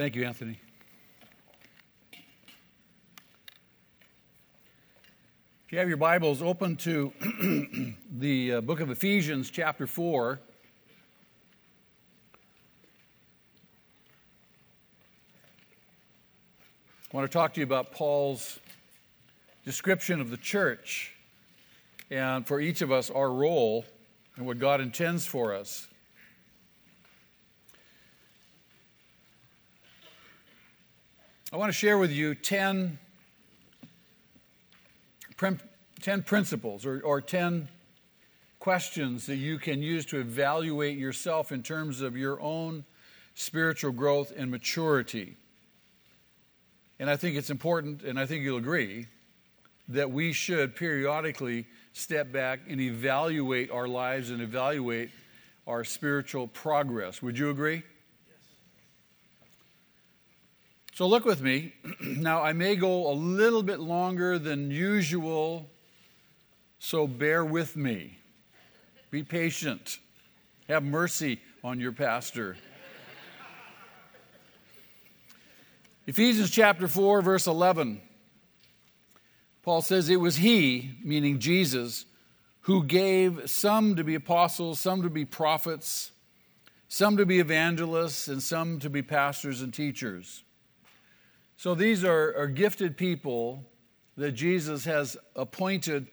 Thank you, Anthony. If you have your Bibles, open to the uh, book of Ephesians, chapter 4. I want to talk to you about Paul's description of the church and for each of us, our role and what God intends for us. I want to share with you 10, 10 principles or, or 10 questions that you can use to evaluate yourself in terms of your own spiritual growth and maturity. And I think it's important, and I think you'll agree, that we should periodically step back and evaluate our lives and evaluate our spiritual progress. Would you agree? So look with me. now, I may go a little bit longer than usual, so bear with me. Be patient. Have mercy on your pastor. Ephesians chapter 4, verse 11. Paul says, It was he, meaning Jesus, who gave some to be apostles, some to be prophets, some to be evangelists, and some to be pastors and teachers so these are, are gifted people that Jesus has appointed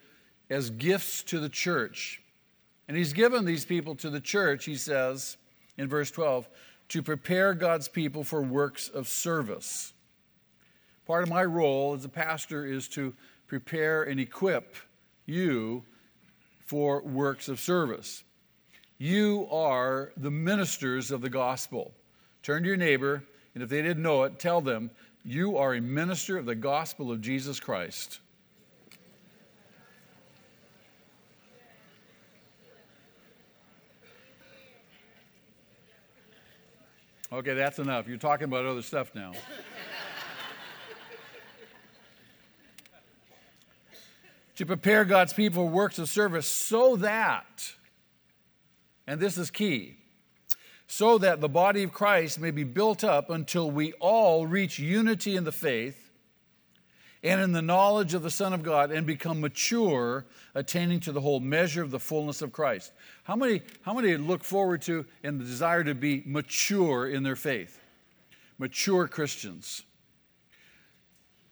as gifts to the church. And he's given these people to the church, he says in verse 12, to prepare God's people for works of service. Part of my role as a pastor is to prepare and equip you for works of service. You are the ministers of the gospel. Turn to your neighbor, and if they didn't know it, tell them you are a minister of the gospel of Jesus Christ. Okay, that's enough. You're talking about other stuff now. to prepare God's people for works of service so that, and this is key, so that the body of Christ may be built up until we all reach unity in the faith and in the knowledge of the Son of God and become mature, attaining to the whole measure of the fullness of Christ. How many, how many look forward to and desire to be mature in their faith? Mature Christians.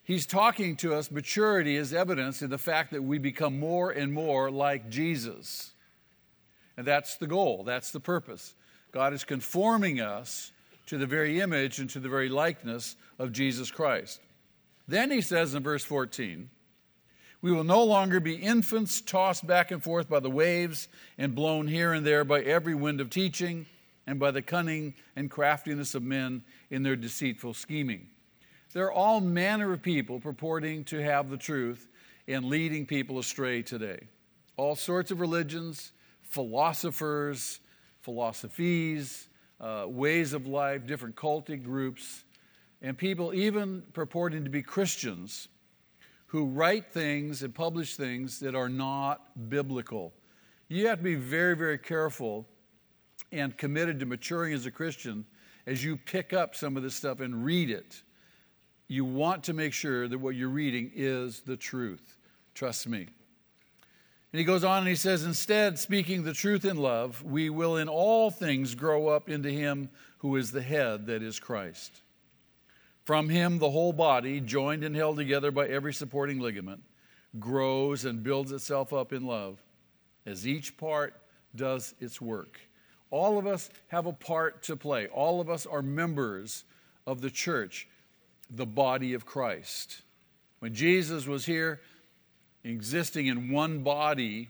He's talking to us, maturity is evidence in the fact that we become more and more like Jesus. And that's the goal, that's the purpose. God is conforming us to the very image and to the very likeness of Jesus Christ. Then he says in verse 14, we will no longer be infants tossed back and forth by the waves and blown here and there by every wind of teaching and by the cunning and craftiness of men in their deceitful scheming. There are all manner of people purporting to have the truth and leading people astray today. All sorts of religions, philosophers, philosophies, uh, ways of life, different cultic groups, and people even purporting to be Christians who write things and publish things that are not biblical. You have to be very, very careful and committed to maturing as a Christian as you pick up some of this stuff and read it. You want to make sure that what you're reading is the truth. Trust me. And he goes on and he says, Instead, speaking the truth in love, we will in all things grow up into him who is the head, that is Christ. From him, the whole body, joined and held together by every supporting ligament, grows and builds itself up in love as each part does its work. All of us have a part to play. All of us are members of the church, the body of Christ. When Jesus was here, existing in one body,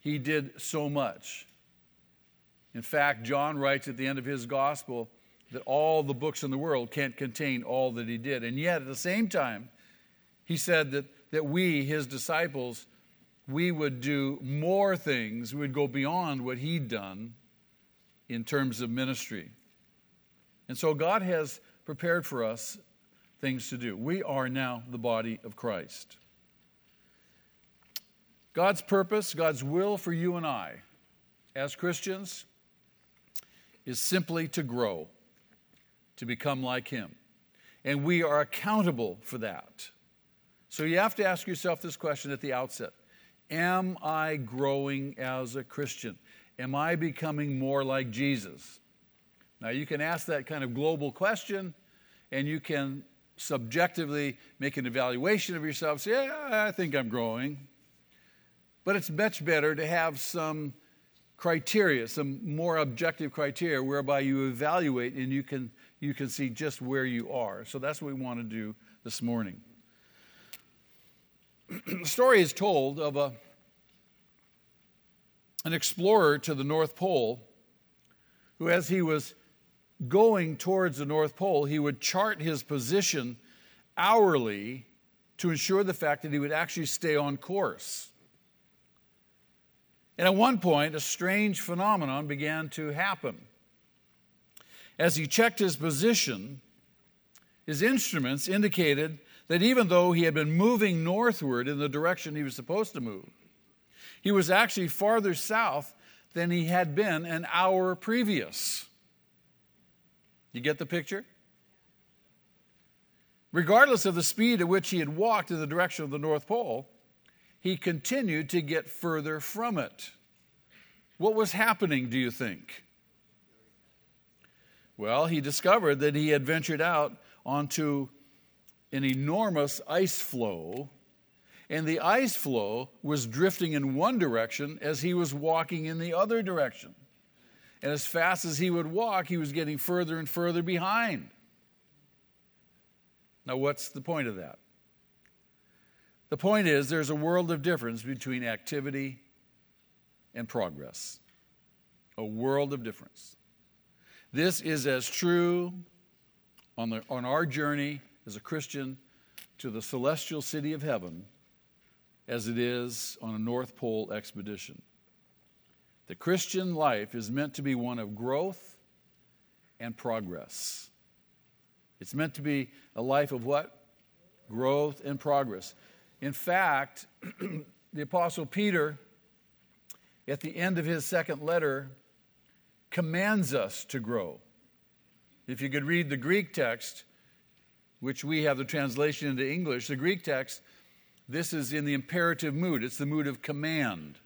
he did so much. In fact, John writes at the end of his gospel that all the books in the world can't contain all that he did. And yet, at the same time, he said that, that we, his disciples, we would do more things, we would go beyond what he'd done in terms of ministry. And so, God has prepared for us things to do. We are now the body of Christ. God's purpose, God's will for you and I as Christians is simply to grow, to become like Him. And we are accountable for that. So you have to ask yourself this question at the outset Am I growing as a Christian? Am I becoming more like Jesus? Now, you can ask that kind of global question, and you can subjectively make an evaluation of yourself, say, yeah, I think I'm growing. But it's much better to have some criteria, some more objective criteria whereby you evaluate and you can, you can see just where you are. So that's what we want to do this morning. the story is told of a, an explorer to the North Pole who, as he was going towards the North Pole, he would chart his position hourly to ensure the fact that he would actually stay on course. And at one point, a strange phenomenon began to happen. As he checked his position, his instruments indicated that even though he had been moving northward in the direction he was supposed to move, he was actually farther south than he had been an hour previous. You get the picture? Regardless of the speed at which he had walked in the direction of the North Pole, he continued to get further from it. What was happening, do you think? Well, he discovered that he had ventured out onto an enormous ice floe, and the ice floe was drifting in one direction as he was walking in the other direction. And as fast as he would walk, he was getting further and further behind. Now, what's the point of that? The point is there's a world of difference between activity and progress. A world of difference. This is as true on, the, on our journey as a Christian to the celestial city of heaven as it is on a North Pole expedition. The Christian life is meant to be one of growth and progress. It's meant to be a life of what? Growth and progress. In fact, the Apostle Peter, at the end of his second letter, commands us to grow. If you could read the Greek text, which we have the translation into English, the Greek text, this is in the imperative mood. It's the mood of command.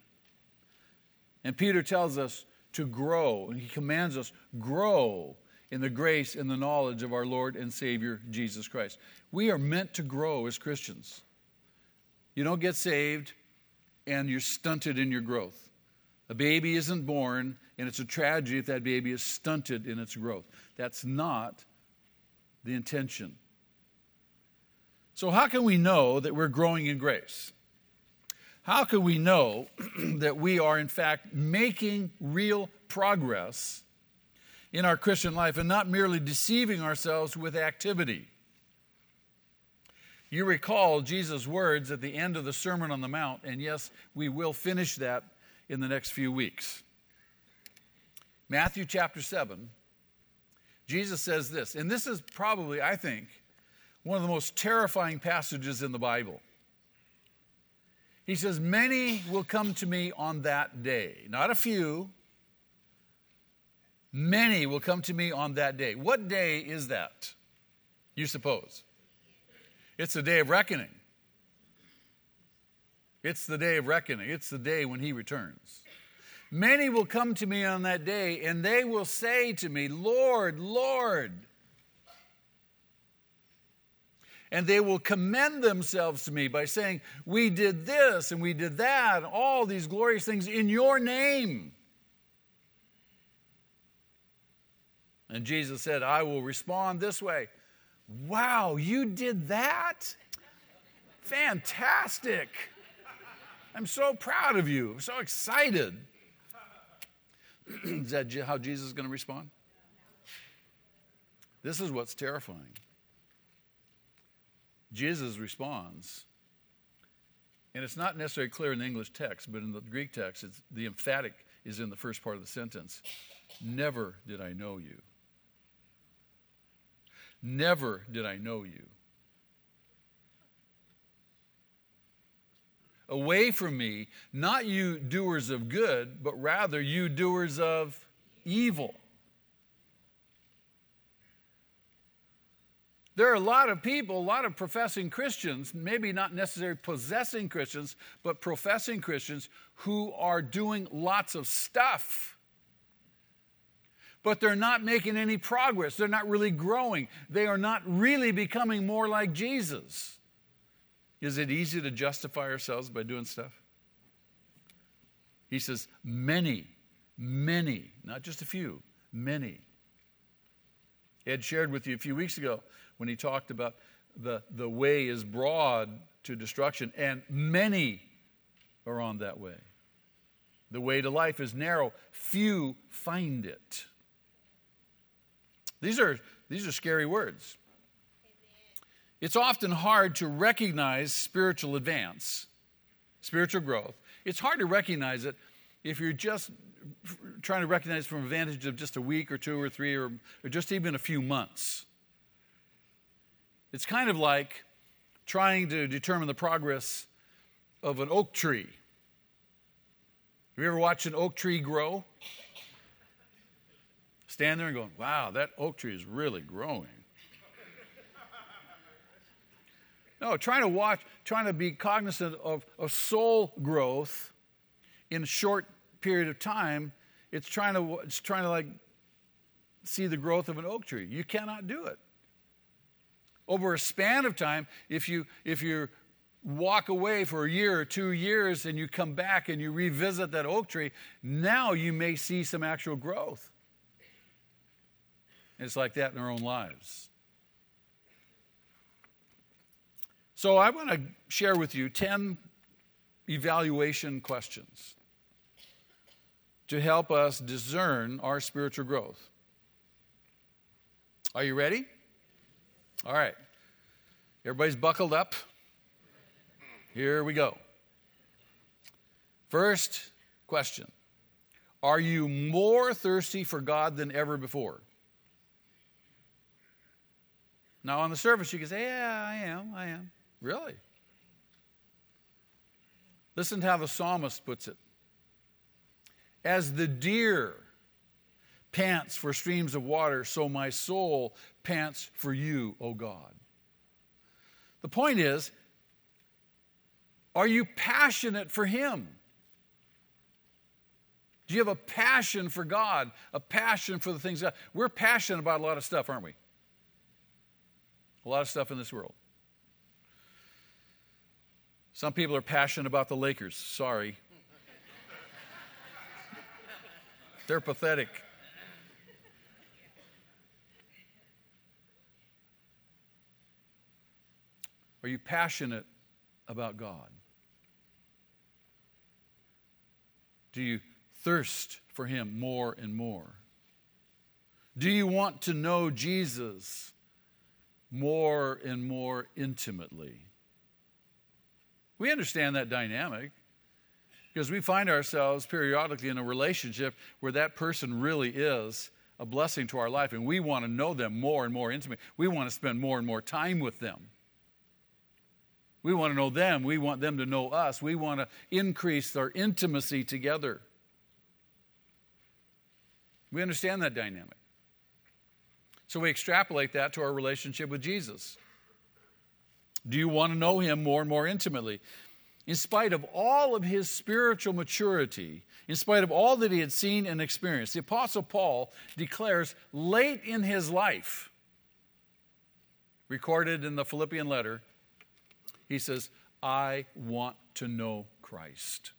And Peter tells us to grow, and he commands us, grow in the grace and the knowledge of our Lord and Savior Jesus Christ. We are meant to grow as Christians. You don't get saved and you're stunted in your growth. A baby isn't born, and it's a tragedy if that baby is stunted in its growth. That's not the intention. So, how can we know that we're growing in grace? How can we know that we are, in fact, making real progress in our Christian life and not merely deceiving ourselves with activity? You recall Jesus' words at the end of the Sermon on the Mount, and yes, we will finish that in the next few weeks. Matthew chapter 7, Jesus says this, and this is probably, I think, one of the most terrifying passages in the Bible. He says, Many will come to me on that day. Not a few. Many will come to me on that day. What day is that, you suppose? It's the day of reckoning. It's the day of reckoning. It's the day when he returns. Many will come to me on that day, and they will say to me, Lord, Lord, and they will commend themselves to me by saying, We did this and we did that, and all these glorious things in your name. And Jesus said, I will respond this way Wow, you did that? Fantastic. I'm so proud of you. I'm so excited. is that how Jesus is going to respond? This is what's terrifying. Jesus responds, and it's not necessarily clear in the English text, but in the Greek text, the emphatic is in the first part of the sentence. Never did I know you. Never did I know you. Away from me, not you doers of good, but rather you doers of evil. There are a lot of people, a lot of professing Christians, maybe not necessarily possessing Christians, but professing Christians who are doing lots of stuff. But they're not making any progress. They're not really growing. They are not really becoming more like Jesus. Is it easy to justify ourselves by doing stuff? He says, many, many, not just a few, many. Ed shared with you a few weeks ago when he talked about the, the way is broad to destruction, and many are on that way. The way to life is narrow, few find it. These are, these are scary words. It's often hard to recognize spiritual advance, spiritual growth. It's hard to recognize it if you're just trying to recognize from a vantage of just a week or two or three or, or just even a few months. It's kind of like trying to determine the progress of an oak tree. Have you ever watched an oak tree grow? Stand there and go, wow, that oak tree is really growing. No, trying to watch, trying to be cognizant of, of soul growth in a short period of time, it's trying to, it's trying to like see the growth of an oak tree. You cannot do it. Over a span of time, if you, if you walk away for a year or two years and you come back and you revisit that oak tree, now you may see some actual growth. It's like that in our own lives. So I want to share with you 10 evaluation questions to help us discern our spiritual growth. Are you ready? All right. Everybody's buckled up? Here we go. First question Are you more thirsty for God than ever before? Now, on the surface, you can say, Yeah, I am, I am. Really? Listen to how the psalmist puts it. As the deer pants for streams of water, so my soul pants for you, O God. The point is, are you passionate for Him? Do you have a passion for God, a passion for the things God? We're passionate about a lot of stuff, aren't we? A lot of stuff in this world. Some people are passionate about the Lakers. Sorry. They're pathetic. Are you passionate about God? Do you thirst for Him more and more? Do you want to know Jesus more and more intimately? We understand that dynamic because we find ourselves periodically in a relationship where that person really is a blessing to our life and we want to know them more and more intimately. We want to spend more and more time with them. We want to know them. We want them to know us. We want to increase our intimacy together. We understand that dynamic. So we extrapolate that to our relationship with Jesus. Do you want to know him more and more intimately? In spite of all of his spiritual maturity, in spite of all that he had seen and experienced, the Apostle Paul declares late in his life, recorded in the Philippian letter, he says, I want to know Christ.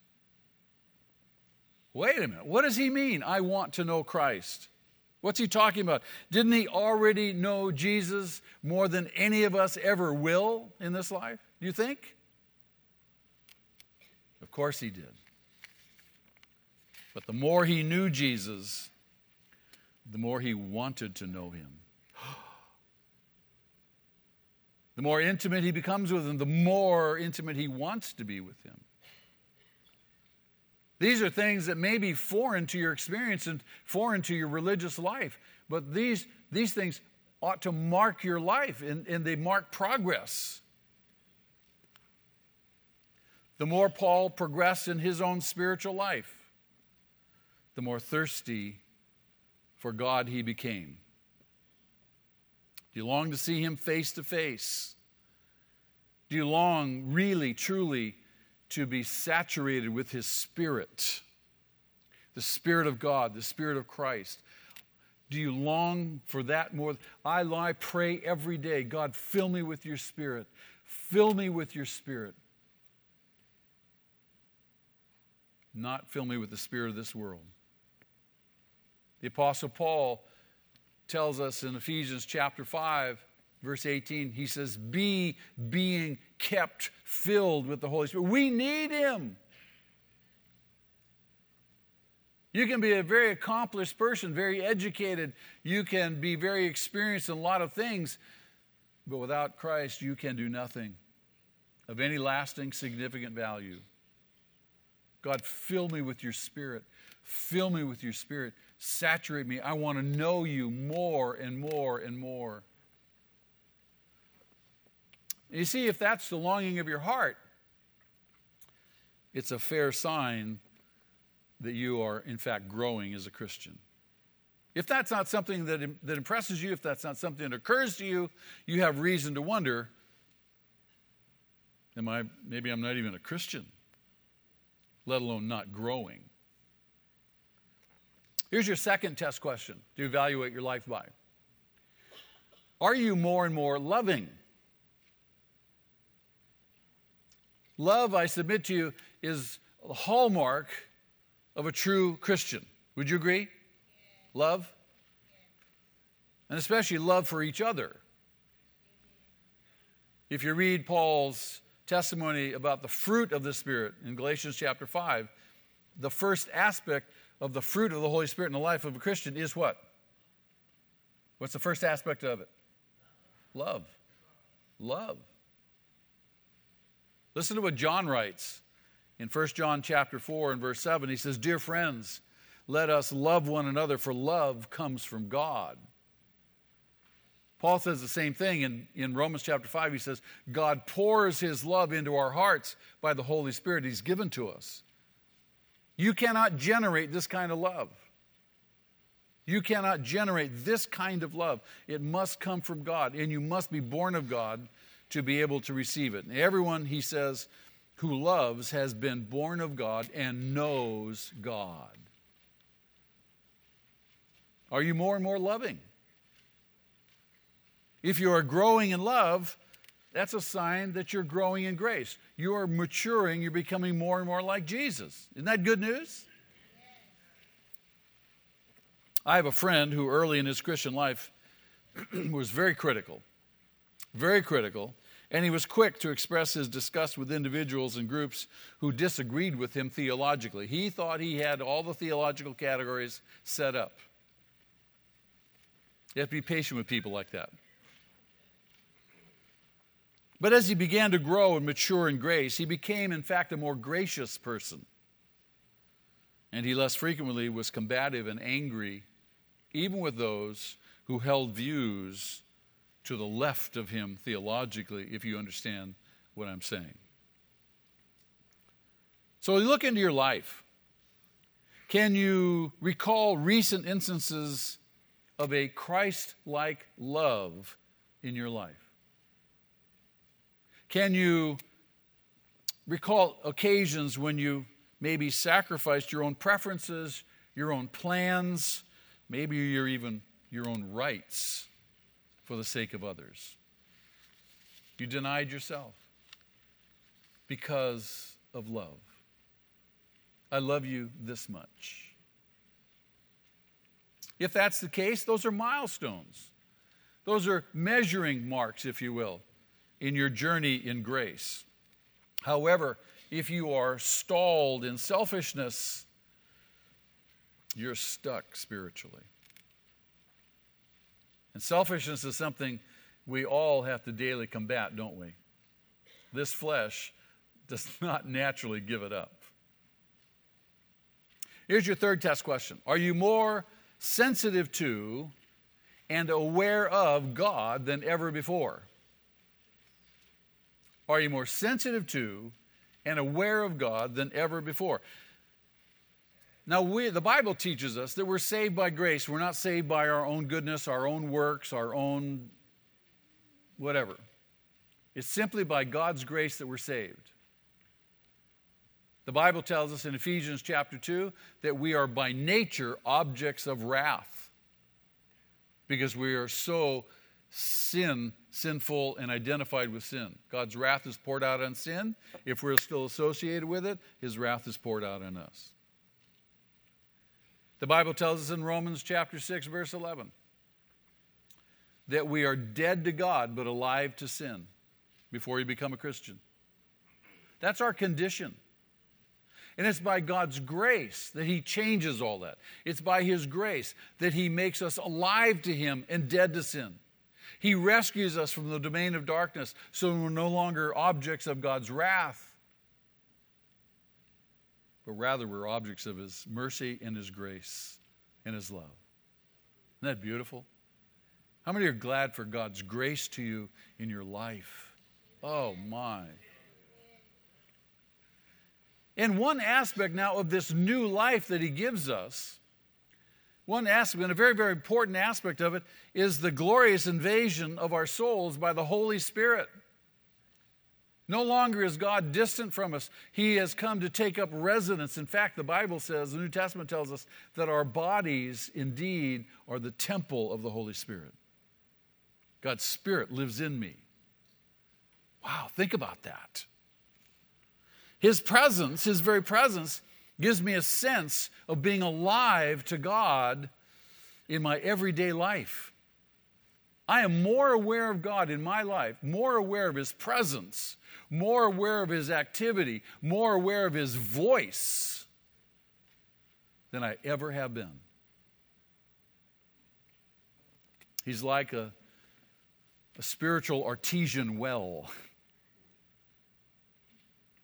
Wait a minute. What does he mean? I want to know Christ. What's he talking about? Didn't he already know Jesus more than any of us ever will in this life? Do you think? Of course he did. But the more he knew Jesus, the more he wanted to know him. The more intimate he becomes with him, the more intimate he wants to be with him. These are things that may be foreign to your experience and foreign to your religious life, but these, these things ought to mark your life and, and they mark progress. The more Paul progressed in his own spiritual life, the more thirsty for God he became. Do you long to see him face to face? Do you long, really, truly, to be saturated with his spirit? The spirit of God, the spirit of Christ. Do you long for that more? I, I pray every day, God, fill me with your spirit. Fill me with your spirit. Not fill me with the spirit of this world. The Apostle Paul tells us in Ephesians chapter 5, verse 18, he says, Be being kept filled with the Holy Spirit. We need Him. You can be a very accomplished person, very educated. You can be very experienced in a lot of things, but without Christ, you can do nothing of any lasting, significant value. God, fill me with your spirit. Fill me with your spirit. Saturate me. I want to know you more and more and more. You see, if that's the longing of your heart, it's a fair sign that you are, in fact, growing as a Christian. If that's not something that, that impresses you, if that's not something that occurs to you, you have reason to wonder am I, maybe I'm not even a Christian, let alone not growing. Here's your second test question to evaluate your life by Are you more and more loving? Love, I submit to you, is the hallmark of a true Christian. Would you agree? Love? And especially love for each other. If you read Paul's testimony about the fruit of the Spirit in Galatians chapter 5, the first aspect of the fruit of the Holy Spirit in the life of a Christian is what? What's the first aspect of it? Love. Love. Listen to what John writes in 1 John chapter 4 and verse 7, he says, Dear friends, let us love one another, for love comes from God. Paul says the same thing in, in Romans chapter 5. He says, God pours his love into our hearts by the Holy Spirit he's given to us. You cannot generate this kind of love. You cannot generate this kind of love. It must come from God, and you must be born of God to be able to receive it. Everyone, he says, who loves has been born of God and knows God. Are you more and more loving? If you are growing in love, that's a sign that you're growing in grace. You are maturing, you're becoming more and more like Jesus. Isn't that good news? I have a friend who early in his Christian life was very critical, very critical and he was quick to express his disgust with individuals and groups who disagreed with him theologically. He thought he had all the theological categories set up. You have to be patient with people like that. But as he began to grow and mature in grace, he became, in fact, a more gracious person. And he less frequently was combative and angry, even with those who held views to the left of him theologically, if you understand what I'm saying. So look into your life. Can you recall recent instances of a Christ like love in your life? Can you recall occasions when you maybe sacrificed your own preferences, your own plans, maybe even your own rights for the sake of others. You denied yourself because of love. I love you this much. If that's the case, those are milestones. Those are measuring marks, if you will, in your journey in grace. However, if you are stalled in selfishness, you're stuck spiritually. And selfishness is something we all have to daily combat, don't we? This flesh does not naturally give it up. Here's your third test question Are you more sensitive to and aware of God than ever before? Are you more sensitive to and aware of God than ever before? Now, we, the Bible teaches us that we're saved by grace. We're not saved by our own goodness, our own works, our own whatever. It's simply by God's grace that we're saved. The Bible tells us in Ephesians chapter 2 that we are by nature objects of wrath because we are so sin, sinful, and identified with sin. God's wrath is poured out on sin. If we're still associated with it, his wrath is poured out on us. The Bible tells us in Romans chapter 6, verse 11, that we are dead to God but alive to sin before you become a Christian. That's our condition. And it's by God's grace that He changes all that. It's by His grace that He makes us alive to Him and dead to sin. He rescues us from the domain of darkness so we're no longer objects of God's wrath, but rather we're objects of His mercy and His grace and His love. Isn't that beautiful? How many are glad for God's grace to you in your life? Oh, my. And one aspect now of this new life that He gives us one aspect, and a very, very important aspect of it, is the glorious invasion of our souls by the Holy Spirit. No longer is God distant from us. He has come to take up residence. In fact, the Bible says, the New Testament tells us, that our bodies indeed are the temple of the Holy Spirit. God's Spirit lives in me. Wow, think about that. His presence, His very presence, gives me a sense of being alive to God in my everyday life. I am more aware of God in my life, more aware of His presence, more aware of His activity, more aware of His voice than I ever have been. He's like a, a spiritual artesian well.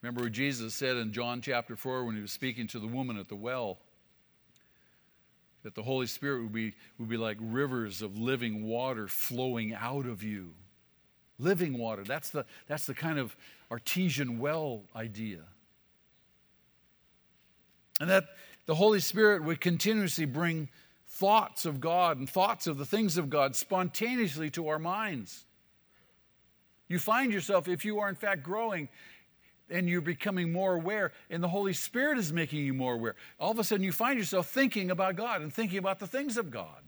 Remember what Jesus said in John chapter 4 when he was speaking to the woman at the well? That the Holy Spirit would be, would be like rivers of living water flowing out of you. Living water. That's the, that's the kind of artesian well idea. And that the Holy Spirit would continuously bring thoughts of God and thoughts of the things of God spontaneously to our minds. You find yourself, if you are in fact growing, and you're becoming more aware, and the Holy Spirit is making you more aware. All of a sudden, you find yourself thinking about God and thinking about the things of God.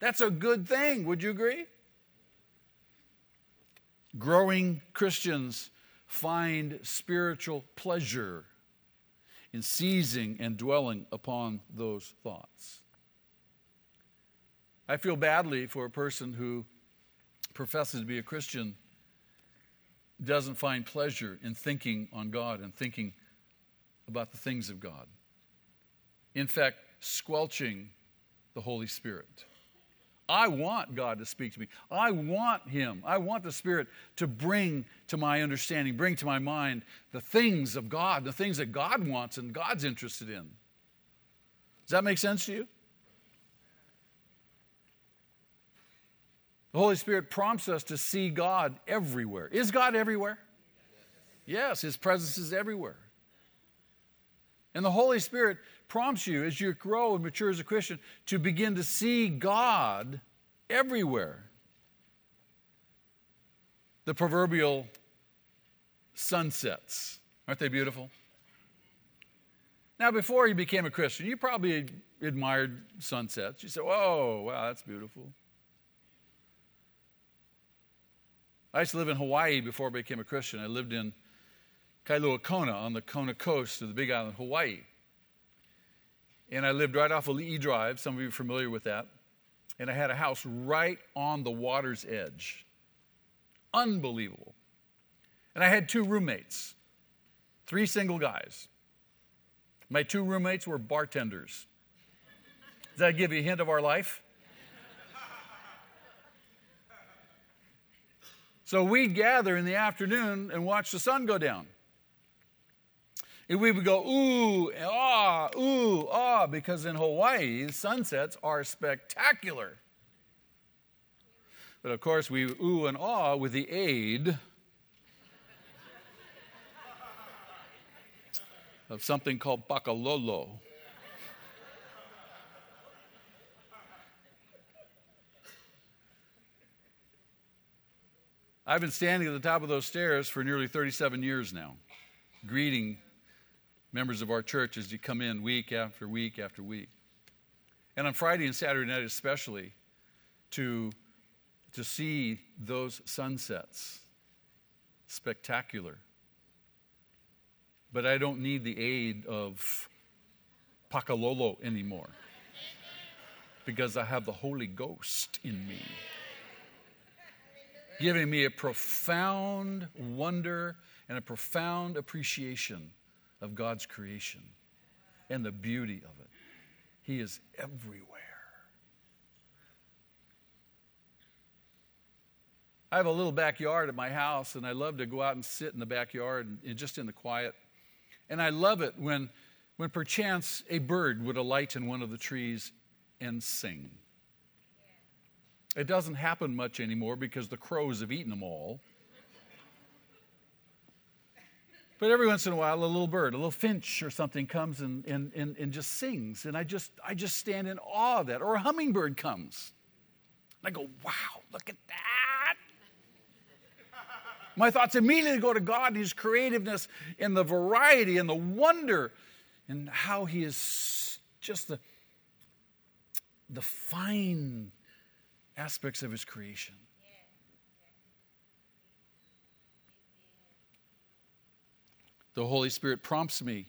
That's a good thing. Would you agree? Growing Christians find spiritual pleasure in seizing and dwelling upon those thoughts. I feel badly for a person who professes to be a Christian doesn't find pleasure in thinking on God and thinking about the things of God. In fact, squelching the Holy Spirit. I want God to speak to me. I want Him. I want the Spirit to bring to my understanding, bring to my mind the things of God, the things that God wants and God's interested in. Does that make sense to you? The Holy Spirit prompts us to see God everywhere. Is God everywhere? Yes, His presence is everywhere. And the Holy Spirit prompts you as you grow and mature as a Christian to begin to see God everywhere. The proverbial sunsets, aren't they beautiful? Now, before you became a Christian, you probably admired sunsets. You said, Whoa, wow, that's beautiful. I used to live in Hawaii before I became a Christian. I lived in Kailua Kona on the Kona coast of the Big Island, Hawaii. And I lived right off of Ali'i Drive. Some of you are familiar with that. And I had a house right on the water's edge. Unbelievable. And I had two roommates, three single guys. My two roommates were bartenders. Does that give you a hint of our life? So we'd gather in the afternoon and watch the sun go down. And we would go, ooh, ah, ooh, ah, because in Hawaii, sunsets are spectacular. But of course, we ooh and ah with the aid of something called pakalolo. I've been standing at the top of those stairs for nearly 37 years now, greeting members of our church as you come in week after week after week. And on Friday and Saturday night, especially, to, to see those sunsets. Spectacular. But I don't need the aid of Pakalolo anymore because I have the Holy Ghost in me, giving me a profound wonder and a profound appreciation of God's creation and the beauty of it. He is everywhere. I have a little backyard at my house, and I love to go out and sit in the backyard and just in the quiet. And I love it when, when perchance a bird would alight in one of the trees and sing. It doesn't happen much anymore because the crows have eaten them all. But every once in a while, a little bird, a little finch or something comes and, and, and, and just sings. And I just, I just stand in awe of that. Or a hummingbird comes. And I go, wow, look at that. My thoughts immediately go to God and His creativeness and the variety and the wonder and how He is just the, the fine aspects of His creation. The Holy Spirit prompts me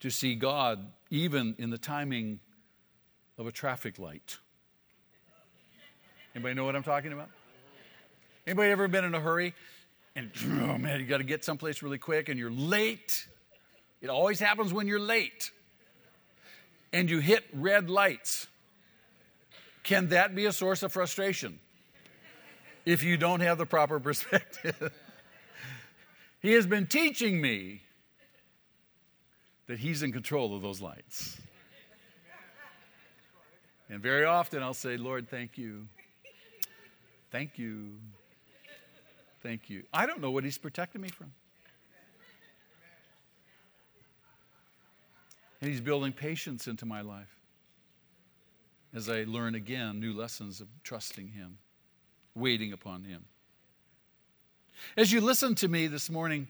to see God even in the timing of a traffic light. Anybody know what I'm talking about? Anybody ever been in a hurry and oh man, you got to get someplace really quick and you're late? It always happens when you're late. And you hit red lights. Can that be a source of frustration if you don't have the proper perspective? He has been teaching me that He's in control of those lights. And very often I'll say, Lord, thank you. Thank you. Thank you. I don't know what He's protecting me from. And He's building patience into my life as I learn again new lessons of trusting Him, waiting upon Him. As you listen to me this morning,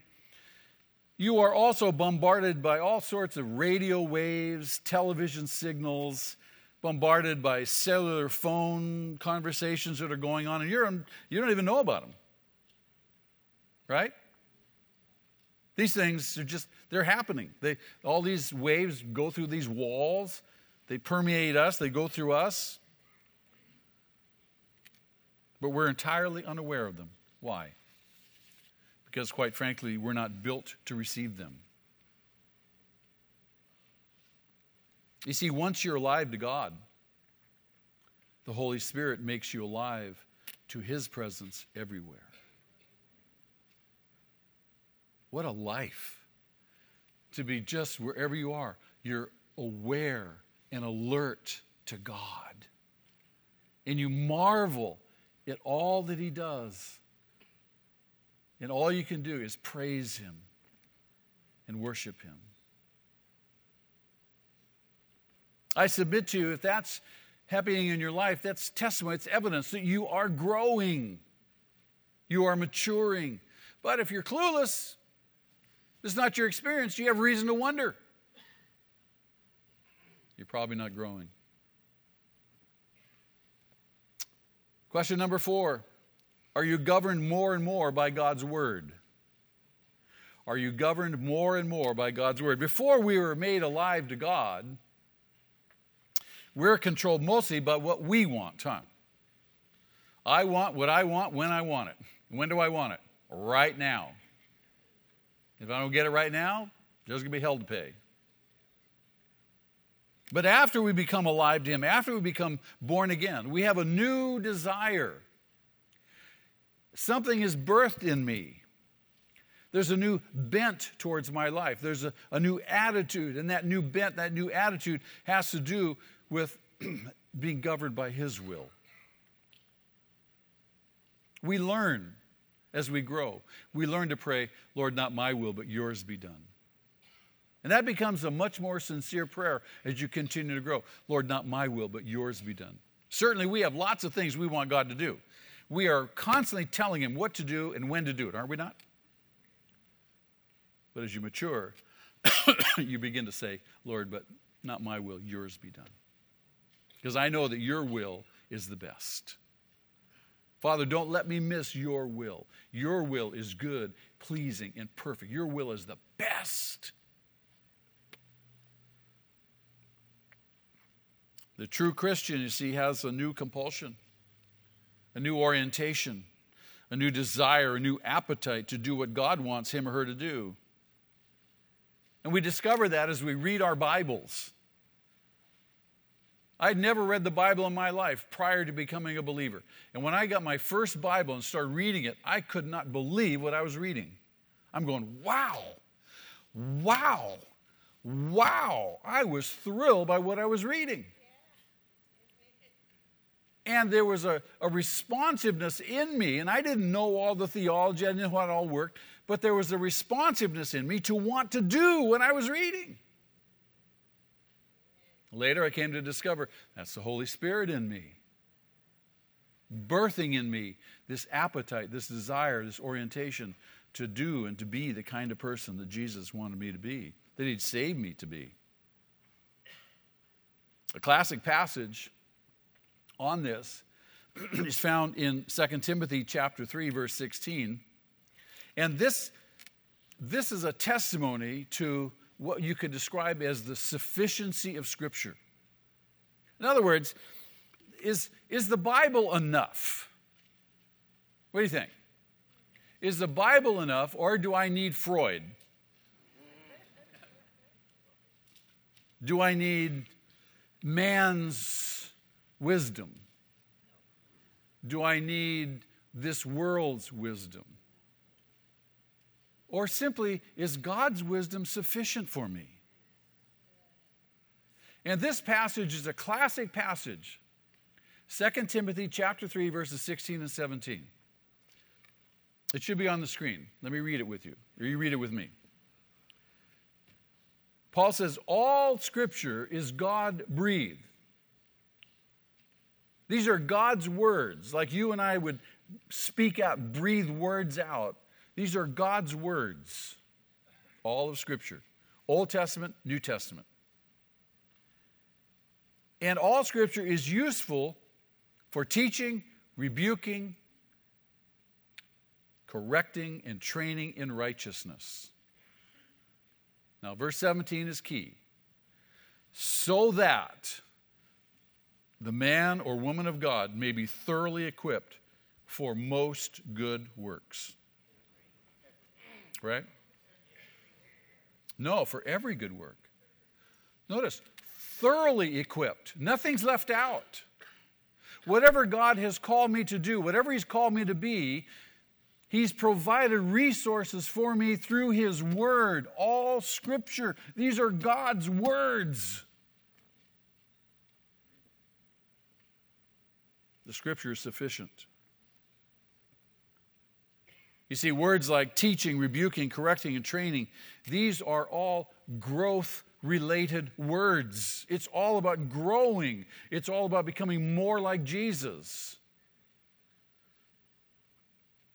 you are also bombarded by all sorts of radio waves, television signals, bombarded by cellular phone conversations that are going on, and you're, you don't even know about them. Right? These things are just, they're happening. They, all these waves go through these walls, they permeate us, they go through us, but we're entirely unaware of them. Why? because, quite frankly, we're not built to receive them. You see, once you're alive to God, the Holy Spirit makes you alive to His presence everywhere. What a life to be just wherever you are. You're aware and alert to God. And you marvel at all that He does and all you can do is praise Him and worship Him. I submit to you, if that's happening in your life, that's testimony, it's evidence that you are growing, you are maturing. But if you're clueless, is not your experience, you have reason to wonder. You're probably not growing. Question number four are you governed more and more by God's Word? Are you governed more and more by God's Word? Before we were made alive to God, we're controlled mostly by what we want, huh? I want what I want when I want it. When do I want it? Right now. If I don't get it right now, there's going to be hell to pay. But after we become alive to Him, after we become born again, we have a new desire Something is birthed in me. There's a new bent towards my life. There's a, a new attitude, and that new bent, that new attitude has to do with being governed by His will. We learn as we grow. We learn to pray, Lord, not my will, but yours be done. And that becomes a much more sincere prayer as you continue to grow. Lord, not my will, but yours be done. Certainly, we have lots of things we want God to do. we are constantly telling him what to do and when to do it, aren't we not? But as you mature, you begin to say, Lord, but not my will, yours be done. Because I know that your will is the best. Father, don't let me miss your will. Your will is good, pleasing, and perfect. Your will is the best. The true Christian, you see, has a new compulsion, a new orientation, a new desire, a new appetite to do what God wants him or her to do. And we discover that as we read our Bibles. I'd never read the Bible in my life prior to becoming a believer. And when I got my first Bible and started reading it, I could not believe what I was reading. I'm going, wow, wow, wow. I was thrilled by what I was reading. And there was a, a responsiveness in me, and I didn't know all the theology, I didn't know how it all worked, but there was a responsiveness in me to want to do what I was reading. Later, I came to discover that's the Holy Spirit in me, birthing in me this appetite, this desire, this orientation to do and to be the kind of person that Jesus wanted me to be, that He'd saved me to be. A classic passage on this is found in 2 Timothy chapter 3 verse 16. And this this is a testimony to what you could describe as the sufficiency of Scripture. In other words, is, is the Bible enough? What do you think? Is the Bible enough, or do I need Freud? Do I need man's wisdom? Do I need this world's wisdom? Or simply, is God's wisdom sufficient for me? And this passage is a classic passage. 2 Timothy chapter 3 verses 16 and 17. It should be on the screen. Let me read it with you. Or you read it with me. Paul says all scripture is God breathed. These are God's words, like you and I would speak out, breathe words out these are God's words, all of Scripture Old Testament, New Testament. And all Scripture is useful for teaching, rebuking, correcting, and training in righteousness. Now, verse 17 is key. So that the man or woman of God may be thoroughly equipped for most good works right? No, for every good work. Notice, thoroughly equipped, nothing's left out. Whatever God has called me to do, whatever He's called me to be, He's provided resources for me through His Word, all Scripture. These are God's words. The Scripture is sufficient. You see, words like teaching, rebuking, correcting, and training, these are all growth related words. It's all about growing, it's all about becoming more like Jesus.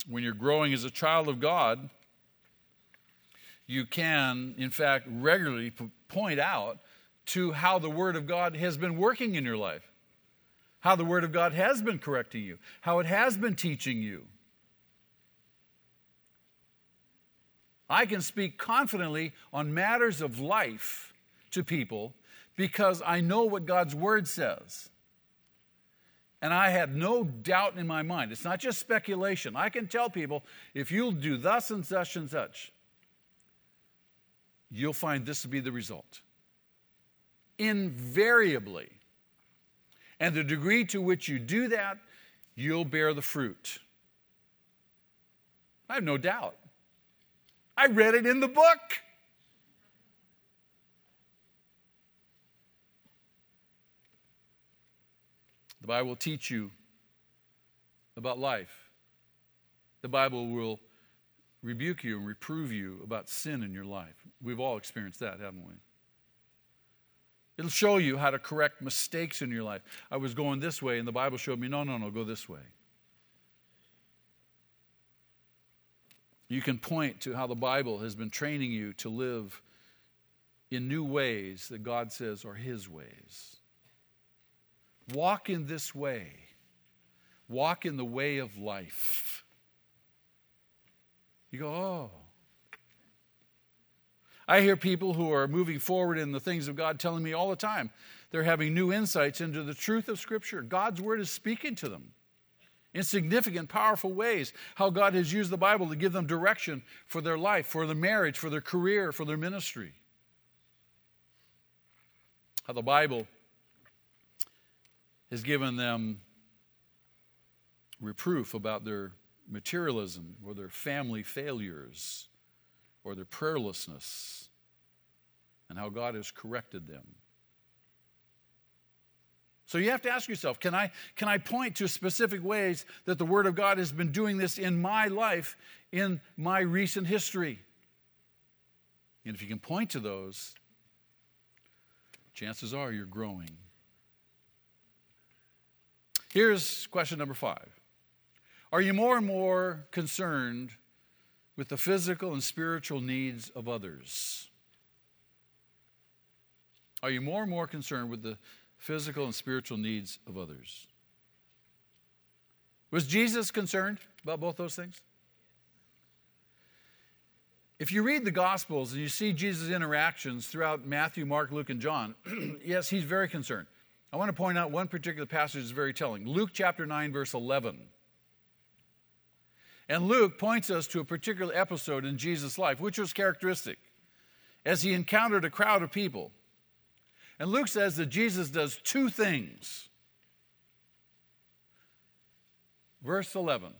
When you're growing as a child of God, you can, in fact, regularly point out to how the Word of God has been working in your life, how the Word of God has been correcting you, how it has been teaching you. I can speak confidently on matters of life to people because I know what God's word says. And I have no doubt in my mind. It's not just speculation. I can tell people if you'll do thus and such and such, you'll find this to be the result. Invariably. And the degree to which you do that, you'll bear the fruit. I have no doubt. I read it in the book. The Bible will teach you about life. The Bible will rebuke you and reprove you about sin in your life. We've all experienced that, haven't we? It'll show you how to correct mistakes in your life. I was going this way, and the Bible showed me, no, no, no, go this way. You can point to how the Bible has been training you to live in new ways that God says are His ways. Walk in this way, walk in the way of life. You go, oh, I hear people who are moving forward in the things of God telling me all the time they're having new insights into the truth of Scripture. God's Word is speaking to them in significant, powerful ways. How God has used the Bible to give them direction for their life, for their marriage, for their career, for their ministry. How the Bible has given them reproof about their materialism or their family failures or their prayerlessness and how God has corrected them. So you have to ask yourself can I, can I point to specific ways that the Word of God has been doing this in my life, in my recent history? And if you can point to those, chances are you're growing. Here's question number five Are you more and more concerned with the physical and spiritual needs of others? Are you more and more concerned with the physical and spiritual needs of others. Was Jesus concerned about both those things? If you read the Gospels and you see Jesus' interactions throughout Matthew, Mark, Luke, and John, yes, he's very concerned. I want to point out one particular passage is very telling Luke chapter 9, verse 11. And Luke points us to a particular episode in Jesus' life, which was characteristic. As he encountered a crowd of people, and Luke says that Jesus does two things. Verse 11.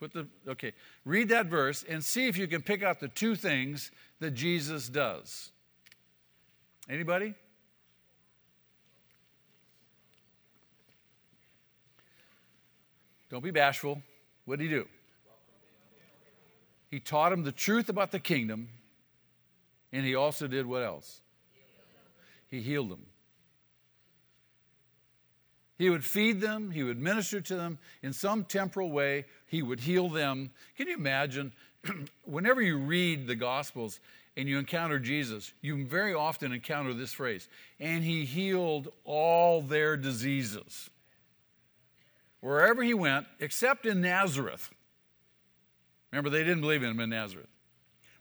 Put the okay, read that verse and see if you can pick out the two things that Jesus does. Anybody? Don't be bashful. What did he do? He taught him the truth about the kingdom, and he also did what else? he healed them. He would feed them, he would minister to them in some temporal way, he would heal them. Can you imagine? Whenever you read the Gospels and you encounter Jesus, you very often encounter this phrase, and he healed all their diseases. Wherever he went, except in Nazareth. Remember, they didn't believe in him in Nazareth.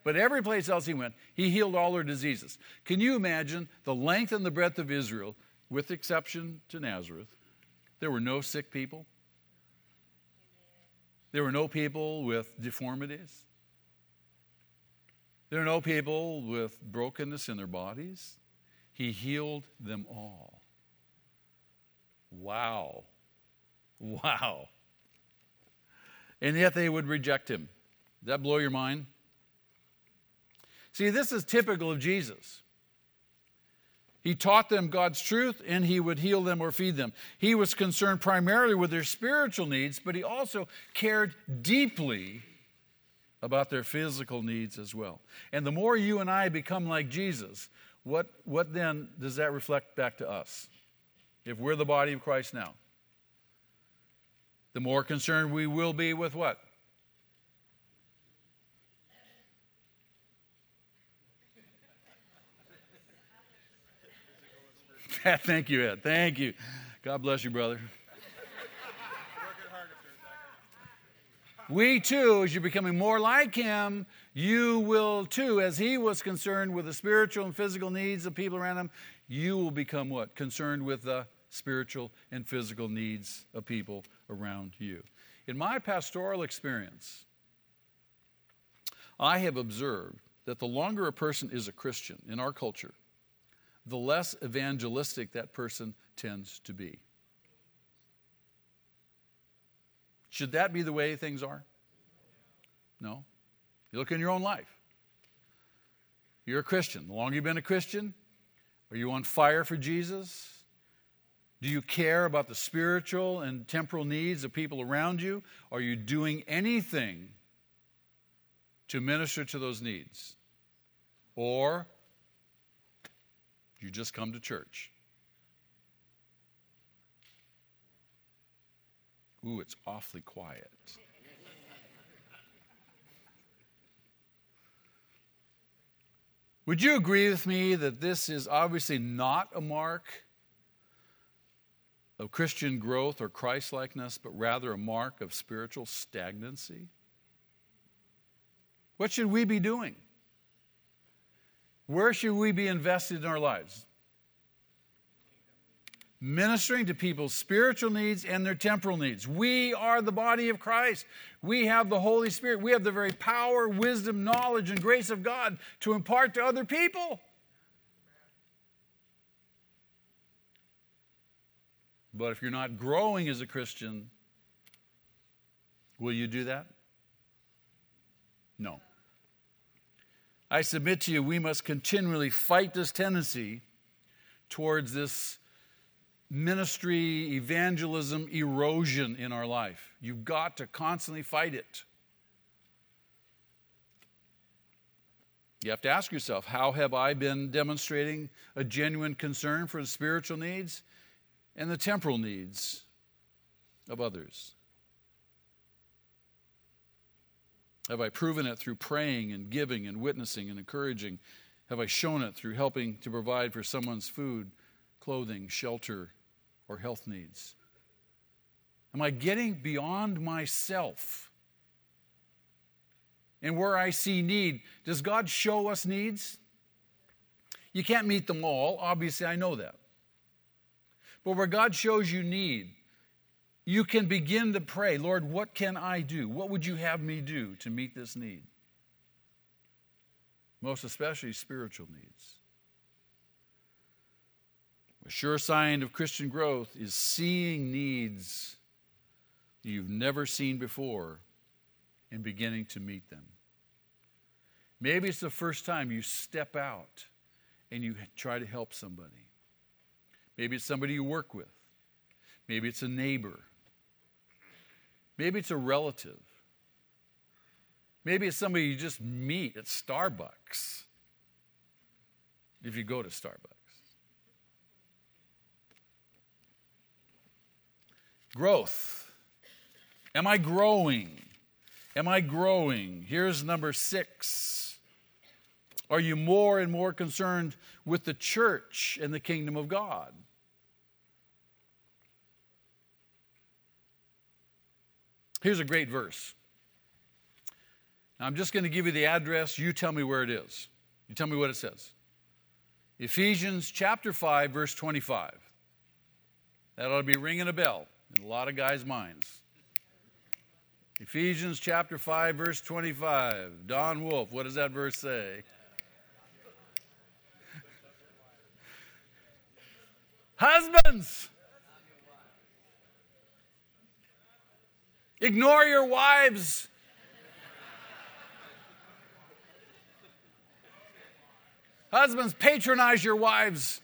But every place else he went, he healed all their diseases. Can you imagine the length and the breadth of Israel, with exception to Nazareth? There were no sick people. There were no people with deformities. There were no people with brokenness in their bodies. He healed them all. Wow. Wow. And yet they would reject him. Does that blow your mind? See, this is typical of Jesus. He taught them God's truth and he would heal them or feed them. He was concerned primarily with their spiritual needs, but he also cared deeply about their physical needs as well. And the more you and I become like Jesus, what, what then does that reflect back to us? If we're the body of Christ now, the more concerned we will be with what? Thank you, Ed. Thank you. God bless you, brother. We too, as you're becoming more like him, you will too, as he was concerned with the spiritual and physical needs of people around him, you will become what? Concerned with the spiritual and physical needs of people around you. In my pastoral experience, I have observed that the longer a person is a Christian in our culture, the less evangelistic that person tends to be. Should that be the way things are? No. You look in your own life. You're a Christian. The longer you've been a Christian, are you on fire for Jesus? Do you care about the spiritual and temporal needs of people around you? Are you doing anything to minister to those needs? Or you just come to church. Ooh, it's awfully quiet. Would you agree with me that this is obviously not a mark of Christian growth or Christlikeness, but rather a mark of spiritual stagnancy? What should we be doing? Where should we be invested in our lives? Ministering to people's spiritual needs and their temporal needs. We are the body of Christ. We have the Holy Spirit. We have the very power, wisdom, knowledge, and grace of God to impart to other people. But if you're not growing as a Christian, will you do that? No. I submit to you, we must continually fight this tendency towards this ministry, evangelism, erosion in our life. You've got to constantly fight it. You have to ask yourself how have I been demonstrating a genuine concern for the spiritual needs and the temporal needs of others? Have I proven it through praying and giving and witnessing and encouraging? Have I shown it through helping to provide for someone's food, clothing, shelter, or health needs? Am I getting beyond myself? And where I see need, does God show us needs? You can't meet them all. Obviously, I know that. But where God shows you need, you can begin to pray, Lord, what can I do? What would you have me do to meet this need? Most especially spiritual needs. A sure sign of Christian growth is seeing needs you've never seen before and beginning to meet them. Maybe it's the first time you step out and you try to help somebody. Maybe it's somebody you work with. Maybe it's a neighbor. Maybe it's a relative. Maybe it's somebody you just meet at Starbucks, if you go to Starbucks. Growth. Am I growing? Am I growing? Here's number six. Are you more and more concerned with the church and the kingdom of God? Here's a great verse. Now, I'm just going to give you the address. You tell me where it is. You tell me what it says. Ephesians chapter 5, verse 25. That ought to be ringing a bell in a lot of guys' minds. Ephesians chapter 5, verse 25. Don Wolf, what does that verse say? Husbands, Ignore your wives. Husbands, patronize your wives.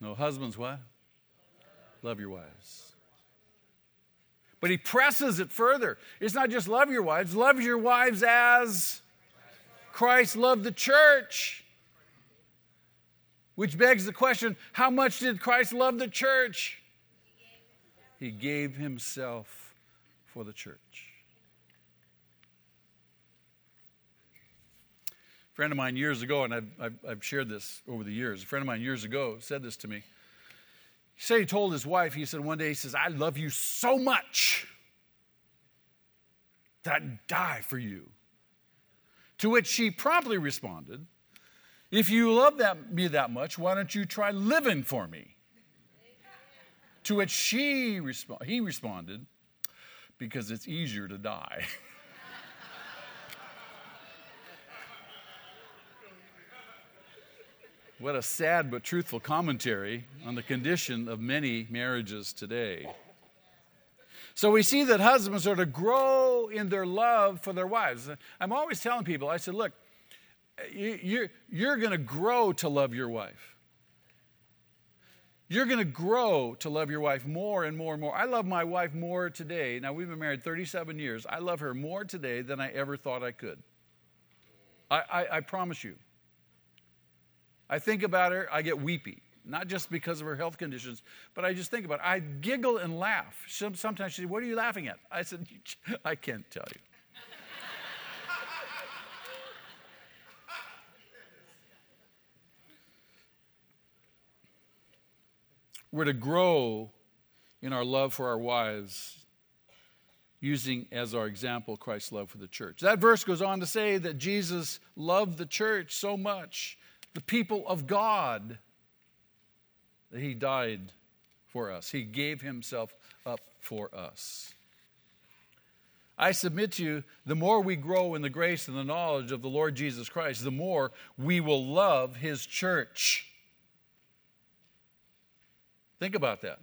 No, husbands, what? Love your wives. But he presses it further. It's not just love your wives, love your wives as Christ loved the church. Which begs the question how much did Christ love the church? He gave himself for the church. A friend of mine years ago, and I've, I've, I've, shared this over the years, a friend of mine years ago said this to me. He said he told his wife, he said one day, he says, I love you so much that I'd die for you. To which she promptly responded, If you love that, me that much, why don't you try living for me? To which she resp- he responded, Because it's easier to die. what a sad but truthful commentary on the condition of many marriages today. So we see that husbands are to grow in their love for their wives. I'm always telling people, I said, look, you're, you're going to grow to love your wife. You're going to grow to love your wife more and more and more. I love my wife more today. Now, we've been married 37 years. I love her more today than I ever thought I could. I, I, I promise you. I think about her, I get weepy. Not just because of her health conditions, but I just think about it. I giggle and laugh. Sometimes she says, What are you laughing at? I said, I can't tell you. We're to grow in our love for our wives, using as our example Christ's love for the church. That verse goes on to say that Jesus loved the church so much, the people of God, that he died for us. He gave himself up for us. I submit to you, the more we grow in the grace and the knowledge of the Lord Jesus Christ, the more we will love his church. Think about that.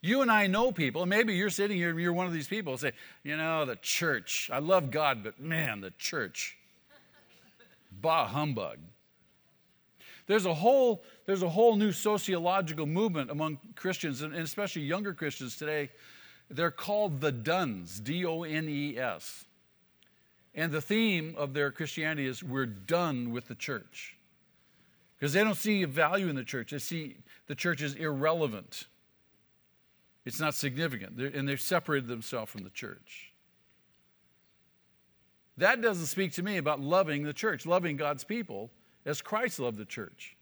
You and I know people, and maybe you're sitting here and you're one of these people say, you know, the church, I love God, but man, the church, bah humbug. There's a whole, there's a whole new sociological movement among Christians, and especially younger Christians today, they're called the Dones, D O N E S. And the theme of their Christianity is we're done with the church. Because they don't see value in the church. They see the church is irrelevant. It's not significant. They're, and they've separated themselves from the church. That doesn't speak to me about loving the church, loving God's people as Christ loved the church.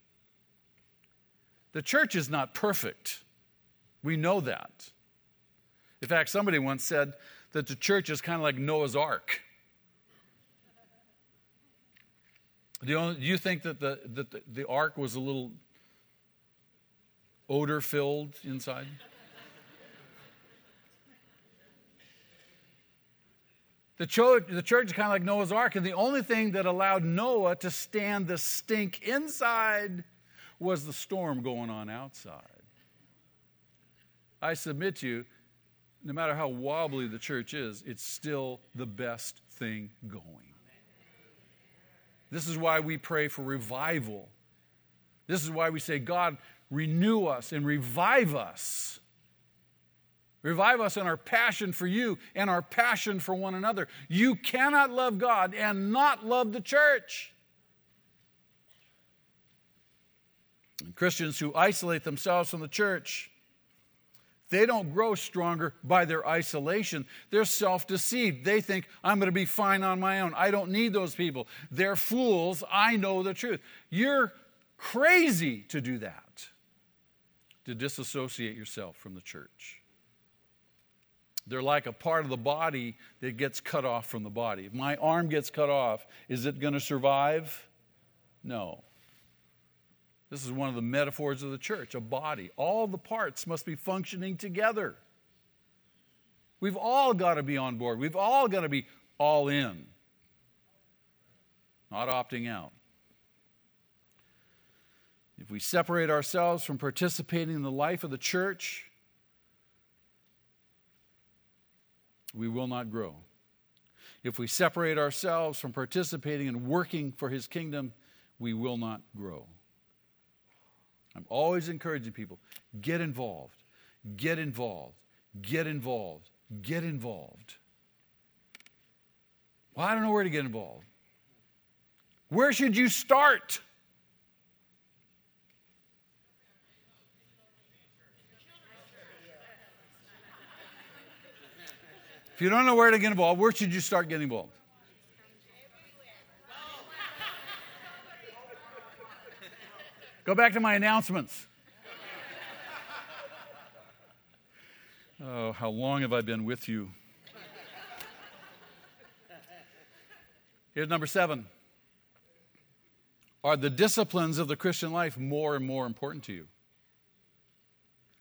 The church is not perfect. We know that. In fact, somebody once said that the church is kind of like Noah's Ark. Do you, do you think that, the, that the, the ark was a little odor filled inside? The the church is kind of like Noah's Ark, and the only thing that allowed Noah to stand the stink inside was the storm going on outside. I submit to you, no matter how wobbly the church is, it's still the best thing going. This is why we pray for revival. This is why we say, God, renew us and revive us. Revive us in our passion for you and our passion for one another. You cannot love God and not love the church. And Christians who isolate themselves from the church they don't grow stronger by their isolation. They're self deceived. They think, I'm going to be fine on my own. I don't need those people. They're fools. I know the truth. You're crazy to do that, to disassociate yourself from the church. They're like a part of the body that gets cut off from the body. If my arm gets cut off, is it going to survive? No. This is one of the metaphors of the church a body. All the parts must be functioning together. We've all got to be on board. We've all got to be all in, not opting out. If we separate ourselves from participating in the life of the church, we will not grow. If we separate ourselves from participating and working for his kingdom, we will not grow. I'm always encouraging people get involved, get involved, get involved, get involved. Well, I don't know where to get involved. Where should you start? If you don't know where to get involved, where should you start getting involved? Go back to my announcements. Oh, how long have I been with you? Here's number seven. Are the disciplines of the Christian life more and more important to you?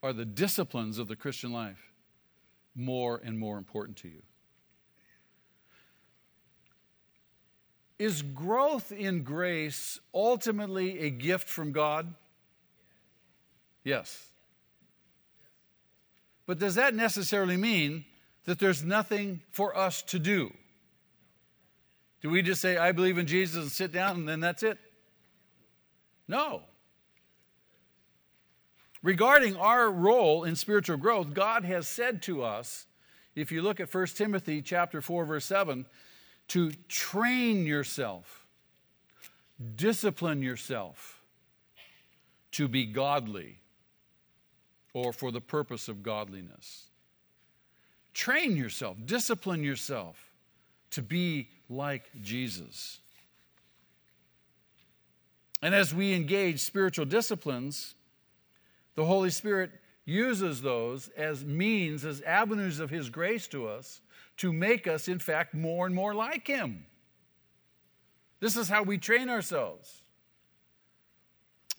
Are the disciplines of the Christian life more and more important to you? Is growth in grace ultimately a gift from God? Yes. But does that necessarily mean that there's nothing for us to do? Do we just say, I believe in Jesus and sit down and then that's it? No. Regarding our role in spiritual growth, God has said to us, if you look at 1 Timothy chapter 4 verse 7, to train yourself, discipline yourself to be godly or for the purpose of godliness. Train yourself, discipline yourself to be like Jesus. And as we engage spiritual disciplines, The Holy Spirit uses those as means, as avenues of His grace to us to make us, in fact, more and more like Him. This is how we train ourselves.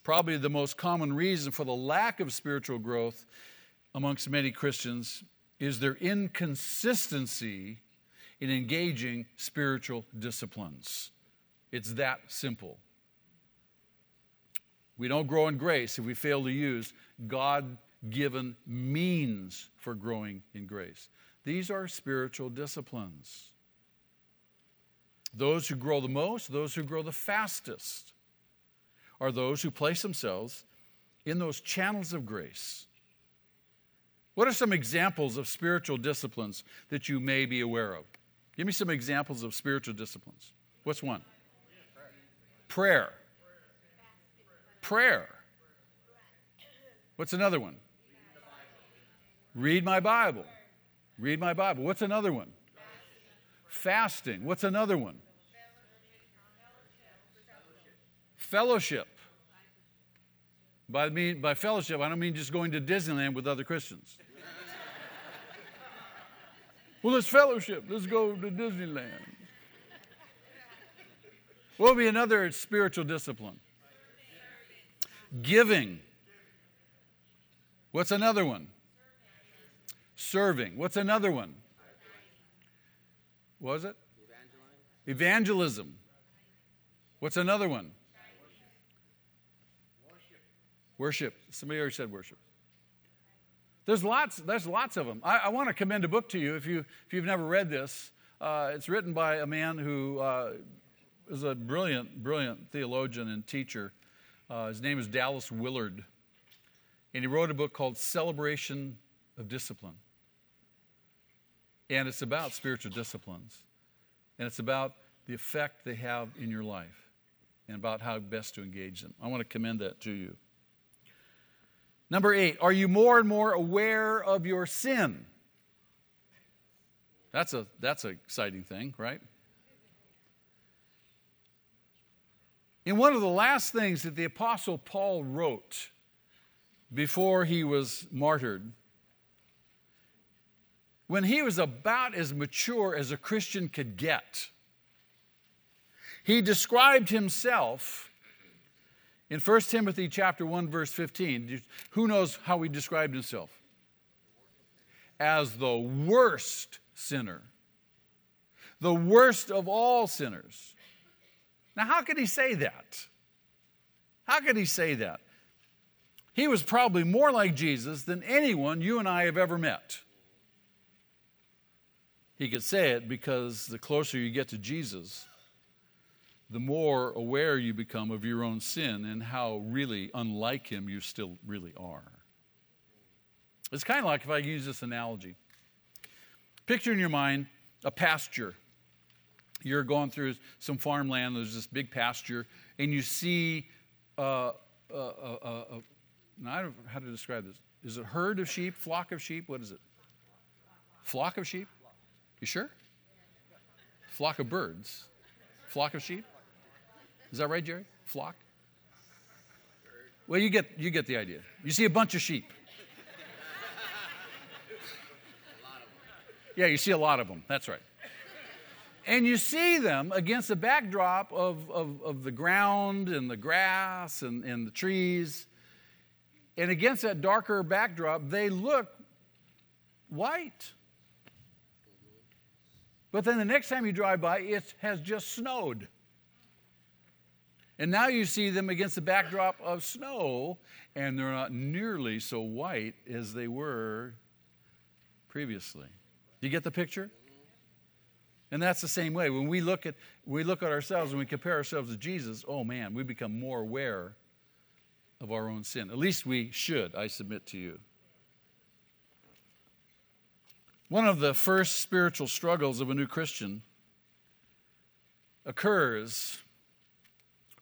Probably the most common reason for the lack of spiritual growth amongst many Christians is their inconsistency in engaging spiritual disciplines. It's that simple. We don't grow in grace if we fail to use God given means for growing in grace. These are spiritual disciplines. Those who grow the most, those who grow the fastest, are those who place themselves in those channels of grace. What are some examples of spiritual disciplines that you may be aware of? Give me some examples of spiritual disciplines. What's one? Prayer. Prayer. What's another one? Read my Bible. Read my Bible. What's another one? Fasting. What's another one? Fellowship. By, me, by fellowship, I don't mean just going to Disneyland with other Christians. well, let's fellowship. Let's go to Disneyland. What will be another spiritual discipline? Giving. What's another one? Serving. What's another one? Was it? Evangelism. What's another one? Worship. Worship. Somebody already said worship. There's lots, there's lots of them. I, I want to commend a book to you if, you, if you've never read this. Uh, it's written by a man who uh, is a brilliant, brilliant theologian and teacher. Uh, his name is Dallas Willard. And he wrote a book called Celebration of Discipline. And it's about spiritual disciplines. And it's about the effect they have in your life and about how best to engage them. I want to commend that to you. Number eight, are you more and more aware of your sin? That's a that's an exciting thing, right? In one of the last things that the Apostle Paul wrote before he was martyred, when he was about as mature as a Christian could get, he described himself in 1 Timothy chapter 1 verse 15, who knows how he described himself? As the worst sinner. The worst of all sinners. Now, how could he say that? How could he say that? He was probably more like Jesus than anyone you and I have ever met. He could say it because the closer you get to Jesus, the more aware you become of your own sin and how really unlike him you still really are. It's kind of like if I use this analogy. Picture in your mind a pasture. You're going through some farmland, there's this big pasture, and you see, uh, uh, uh, uh I don't know how to describe this. Is it herd of sheep, flock of sheep? What is it? Flock of sheep? You sure? Flock of birds. Flock of sheep? Is that right, Jerry? Flock? Well, you get, you get the idea. You see a bunch of sheep. Yeah, you see a lot of them. That's right. And you see them against the backdrop of, of, of the ground and the grass and, and the trees. And against that darker backdrop, they look white. But then the next time you drive by, it has just snowed. And now you see them against the backdrop of snow, and they're not nearly so white as they were previously. Do you get the picture? And that's the same way. When we look at we look at ourselves and we compare ourselves to Jesus, oh man, we become more aware of our own sin. At least we should, I submit to you. One of the first spiritual struggles of a new Christian occurs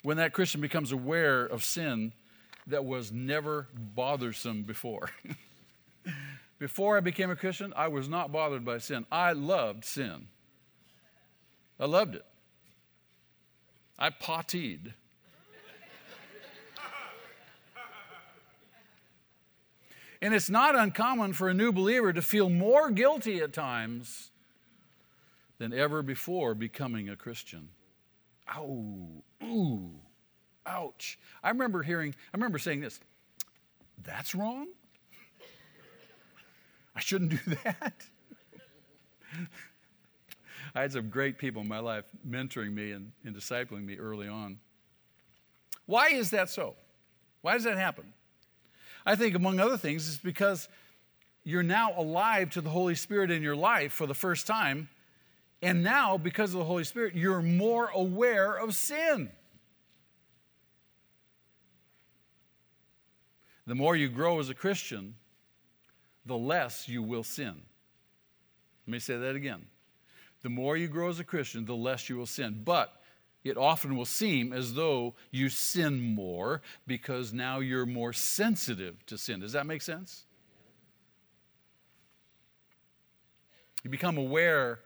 when that Christian becomes aware of sin that was never bothersome before. before I became a Christian, I was not bothered by sin. I loved sin. I loved it. I partied. And it's not uncommon for a new believer to feel more guilty at times than ever before becoming a Christian. Ow, ooh, ouch. I remember hearing, I remember saying this that's wrong? I shouldn't do that? I had some great people in my life mentoring me and, and discipling me early on. Why is that so? Why does that happen? I think, among other things, it's because you're now alive to the Holy Spirit in your life for the first time. And now, because of the Holy Spirit, you're more aware of sin. The more you grow as a Christian, the less you will sin. Let me say that again. The more you grow as a Christian, the less you will sin. But it often will seem as though you sin more because now you're more sensitive to sin. Does that make sense? You become aware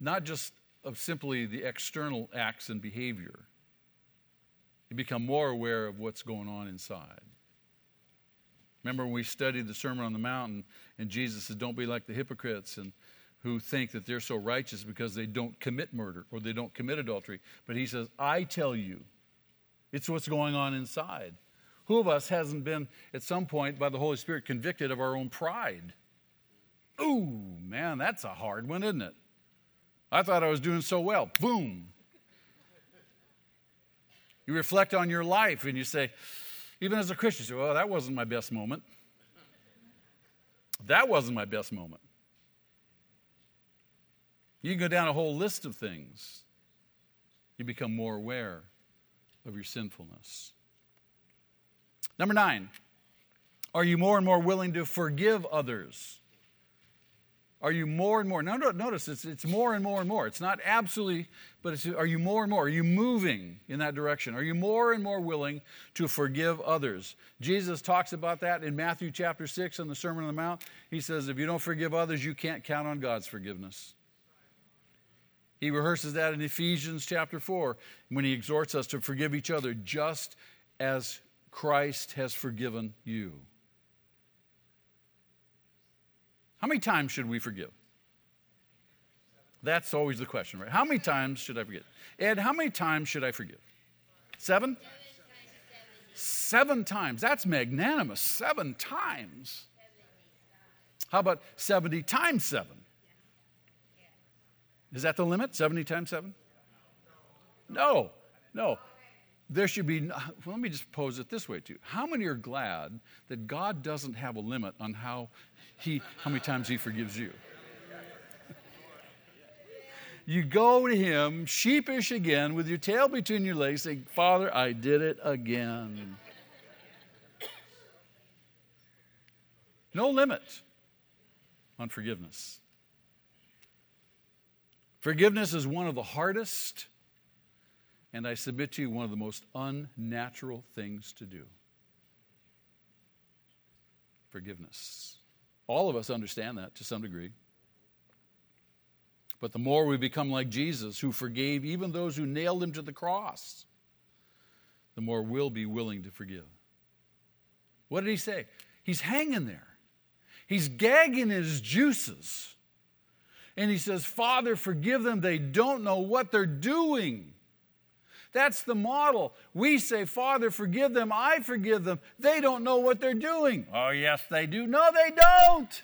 not just of simply the external acts and behavior, you become more aware of what's going on inside. Remember when we studied the Sermon on the Mount and Jesus said, Don't be like the hypocrites and who think that they're so righteous because they don't commit murder or they don't commit adultery. But he says, I tell you, it's what's going on inside. Who of us hasn't been at some point by the Holy Spirit convicted of our own pride? Ooh, man, that's a hard one, isn't it? I thought I was doing so well. Boom. You reflect on your life and you say, even as a Christian, you say, well, that wasn't my best moment. That wasn't my best moment. You can go down a whole list of things. You become more aware of your sinfulness. Number nine, are you more and more willing to forgive others? Are you more and more? Now, notice it's, it's more and more and more. It's not absolutely, but it's, are you more and more? Are you moving in that direction? Are you more and more willing to forgive others? Jesus talks about that in Matthew chapter 6 in the Sermon on the Mount. He says, if you don't forgive others, you can't count on God's forgiveness. He rehearses that in Ephesians chapter 4 when he exhorts us to forgive each other just as Christ has forgiven you. How many times should we forgive? That's always the question, right? How many times should I forgive? Ed, how many times should I forgive? Seven? Seven times. That's magnanimous. Seven times. How about 70 times seven? Is that the limit? 70 times 7? No, no. There should be, well, let me just pose it this way too. How many are glad that God doesn't have a limit on how, he, how many times He forgives you? You go to Him, sheepish again, with your tail between your legs, saying, Father, I did it again. No limit on forgiveness. Forgiveness is one of the hardest, and I submit to you, one of the most unnatural things to do. Forgiveness. All of us understand that to some degree. But the more we become like Jesus, who forgave even those who nailed him to the cross, the more we'll be willing to forgive. What did he say? He's hanging there, he's gagging his juices and he says, Father, forgive them. They don't know what they're doing. That's the model. We say, Father, forgive them. I forgive them. They don't know what they're doing. Oh, yes, they do. No, they don't.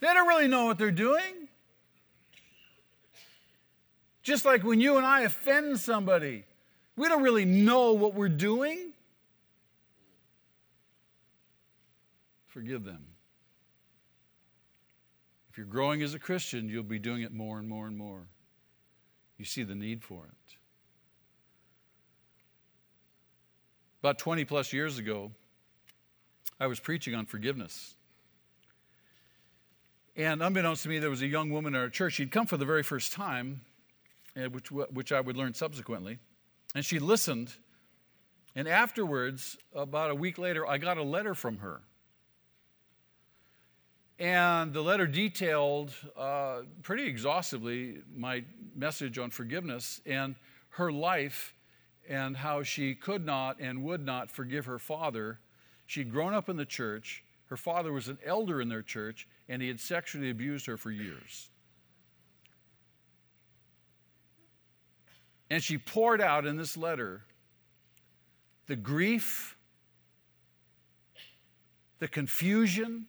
They don't really know what they're doing. Just like when you and I offend somebody, we don't really know what we're doing. Forgive them. If you're growing as a Christian, you'll be doing it more and more and more. You see the need for it. About 20 plus years ago, I was preaching on forgiveness. And unbeknownst to me, there was a young woman in our church. She'd come for the very first time, eh, which, which I would learn subsequently. And she listened. And afterwards, about a week later, I got a letter from her. And the letter detailed uh, pretty exhaustively my message on forgiveness and her life and how she could not and would not forgive her father. She'd grown up in the church. Her father was an elder in their church, and he had sexually abused her for years. And she poured out in this letter the grief, the confusion,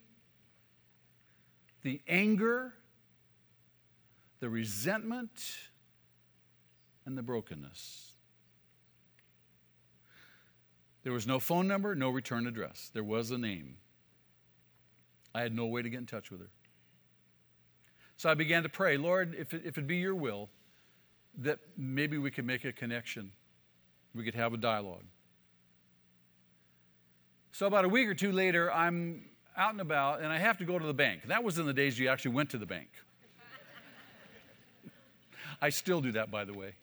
the anger, the resentment, and the brokenness. There was no phone number, no return address. There was a name. I had no way to get in touch with her. So I began to pray, Lord, if it, if it be your will, that maybe we could make a connection. We could have a dialogue. So about a week or two later, I'm out and about, and I have to go to the bank. That was in the days you actually went to the bank. I still do that, by the way.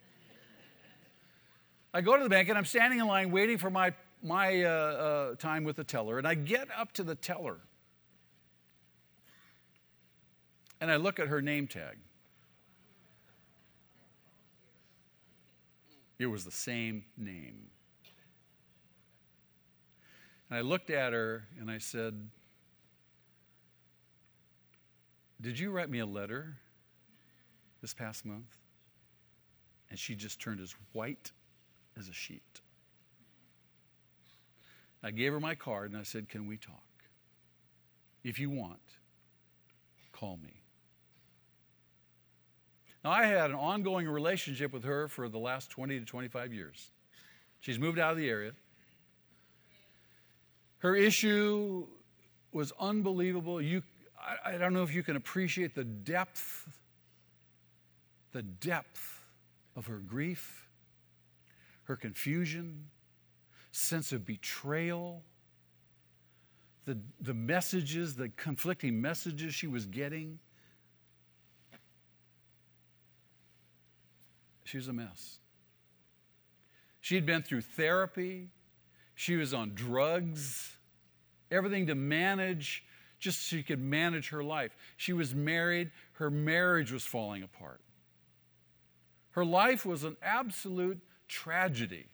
I go to the bank, and I'm standing in line waiting for my, my uh, uh, time with the teller, and I get up to the teller. And I look at her name tag. It was the same name. And I looked at her and I said, Did you write me a letter this past month? And she just turned as white as a sheet. I gave her my card and I said, Can we talk? If you want, call me. Now, I had an ongoing relationship with her for the last 20 to 25 years. She's moved out of the area. Her issue was unbelievable. You, I, I don't know if you can appreciate the depth, the depth of her grief, her confusion, sense of betrayal, the, the messages, the conflicting messages she was getting. She was a mess. She had been through therapy, she was on drugs, everything to manage, just so she could manage her life. She was married, her marriage was falling apart. Her life was an absolute tragedy.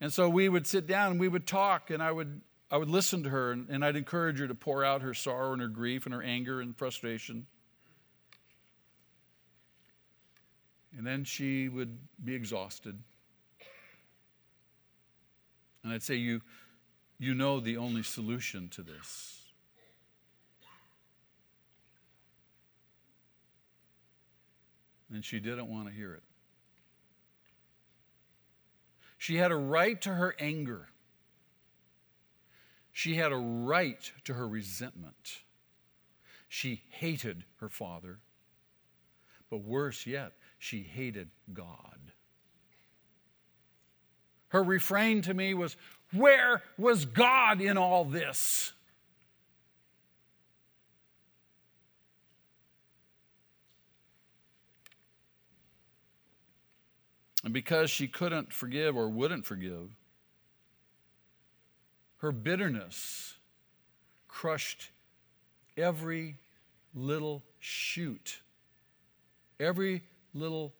And so we would sit down and we would talk, and I would, I would listen to her, and, and I'd encourage her to pour out her sorrow and her grief and her anger and frustration. And then she would be exhausted. And I'd say, You, you know the only solution to this. And she didn't want to hear it. She had a right to her anger. She had a right to her resentment. She hated her father. But worse yet, she hated God. Her refrain to me was, Where was God in all this? And because she couldn't forgive or wouldn't forgive, her bitterness crushed every little shoot, every little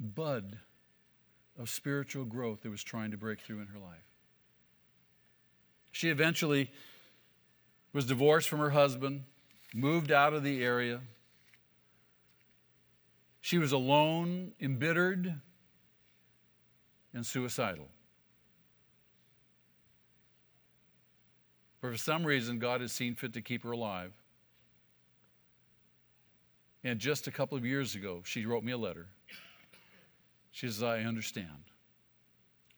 bud of spiritual growth that was trying to break through in her life. She eventually was divorced from her husband, moved out of the area. She was alone, embittered, and suicidal. But for some reason, God has seen fit to keep her alive. And just a couple of years ago, she wrote me a letter. She says, I understand.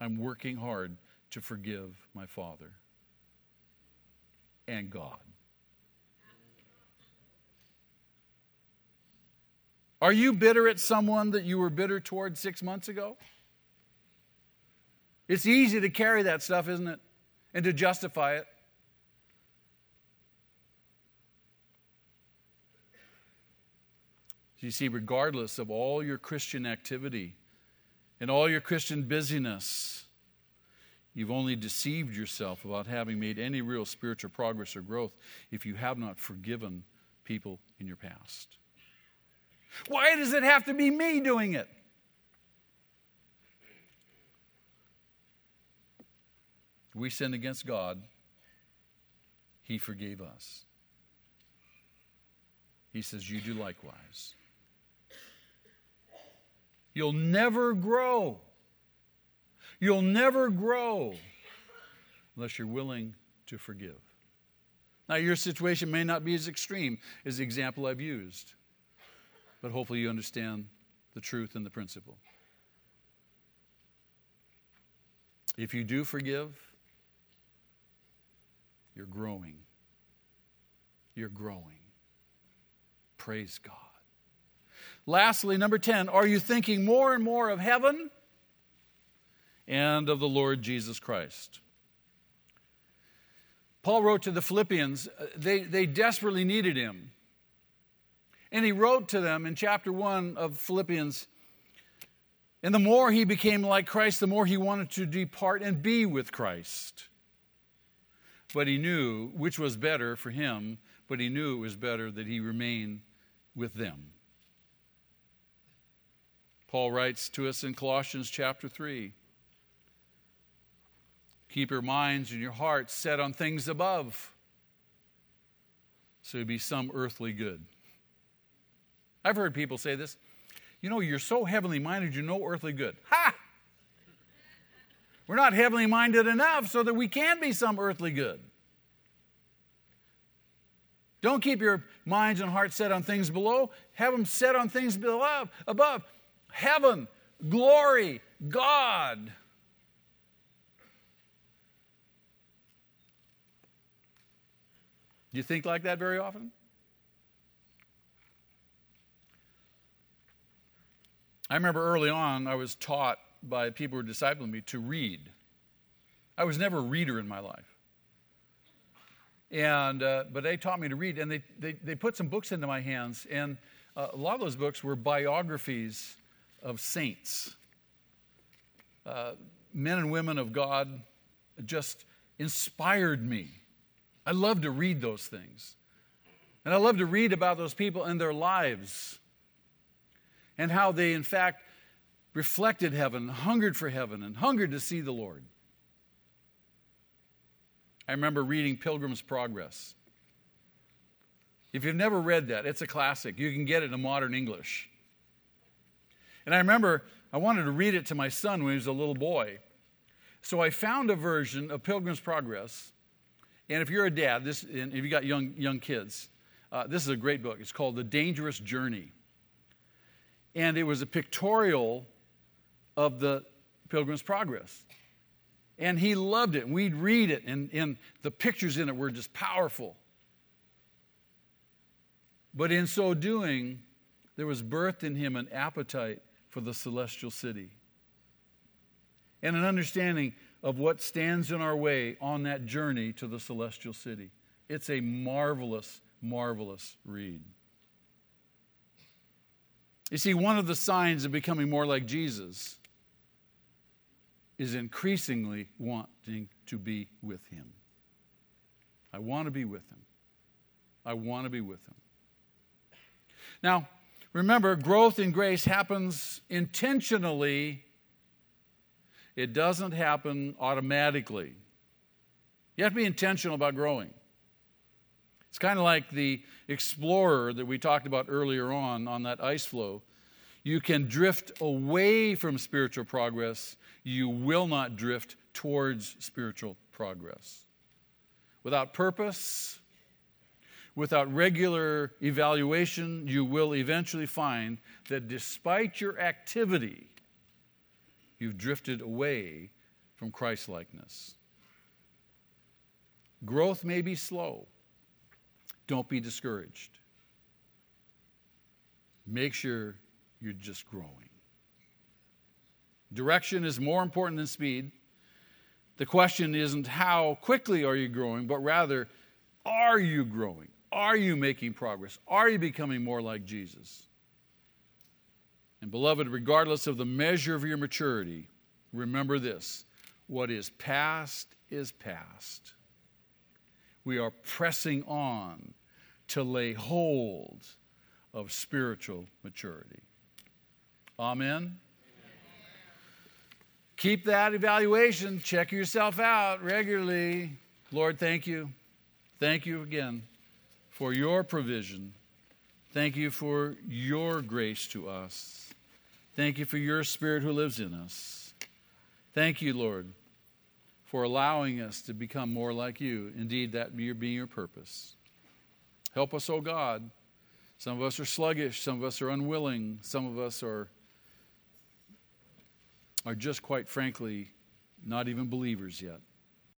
I'm working hard to forgive my father and God. Are you bitter at someone that you were bitter toward six months ago? It's easy to carry that stuff, isn't it? And to justify it. You see, regardless of all your Christian activity and all your Christian busyness, you've only deceived yourself about having made any real spiritual progress or growth if you have not forgiven people in your past. Why does it have to be me doing it? we sinned against God, He forgave us. He says, You do likewise. You'll never grow. You'll never grow unless you're willing to forgive. Now, your situation may not be as extreme as the example I've used, but hopefully you understand the truth and the principle. If you do forgive, you're growing. You're growing. Praise God. Lastly, number 10, are you thinking more and more of heaven and of the Lord Jesus Christ? Paul wrote to the Philippians, uh, they, they desperately needed him. And he wrote to them in chapter 1 of Philippians, and the more he became like Christ, the more he wanted to depart and be with Christ. But he knew which was better for him, but he knew it was better that he remain with them. Paul writes to us in Colossians chapter 3 Keep your minds and your hearts set on things above, so you be some earthly good. I've heard people say this you know, you're so heavenly minded, you're no earthly good. Ha! We're not heavenly minded enough so that we can be some earthly good. Don't keep your minds and hearts set on things below. Have them set on things below, above. Heaven, glory, God. Do you think like that very often? I remember early on, I was taught by people who were discipling me to read. I was never a reader in my life. And, uh, but they taught me to read, and they, they, they put some books into my hands, and uh, a lot of those books were biographies of saints, uh, men and women of God, just inspired me. I love to read those things. And I love to read about those people and their lives and how they, in fact, reflected heaven, hungered for heaven, and hungered to see the Lord. I remember reading Pilgrim's Progress. If you've never read that, it's a classic. You can get it in modern English. And I remember I wanted to read it to my son when he was a little boy. So I found a version of Pilgrim's Progress. And if you're a dad, this, and if you've got young, young kids, uh, this is a great book. It's called The Dangerous Journey and it was a pictorial of the Pilgrim's Progress. And he loved it. And we'd read it, and, and the pictures in it were just powerful. But in so doing, there was birthed in him an appetite for the celestial city and an understanding of what stands in our way on that journey to the celestial city. It's a marvelous, marvelous read. You see, one of the signs of becoming more like Jesus is increasingly wanting to be with Him. I want to be with Him. I want to be with Him. Now, remember, growth in grace happens intentionally, it doesn't happen automatically. You have to be intentional about growing. It's kind of like the explorer that we talked about earlier on, on that ice floe. You can drift away from spiritual progress, you will not drift towards spiritual progress. Without purpose, without regular evaluation, you will eventually find that despite your activity, you've drifted away from Christ likeness. Growth may be slow. Don't be discouraged. Make sure you're just growing. Direction is more important than speed. The question isn't how quickly are you growing, but rather, are you growing? Are you making progress? Are you becoming more like Jesus? And, beloved, regardless of the measure of your maturity, remember this what is past is past we are pressing on to lay hold of spiritual maturity. Amen. keep that evaluation. Check yourself out regularly. Lord, thank you. Thank you again for your provision. Thank you for your grace to us. Thank you for your Spirit who lives in us. Thank you, Lord, for allowing us to become more like you. Indeed, that being your purpose. Help us, O oh God. Some of us are sluggish, some of us are unwilling, some of us are, are just quite frankly not even believers yet.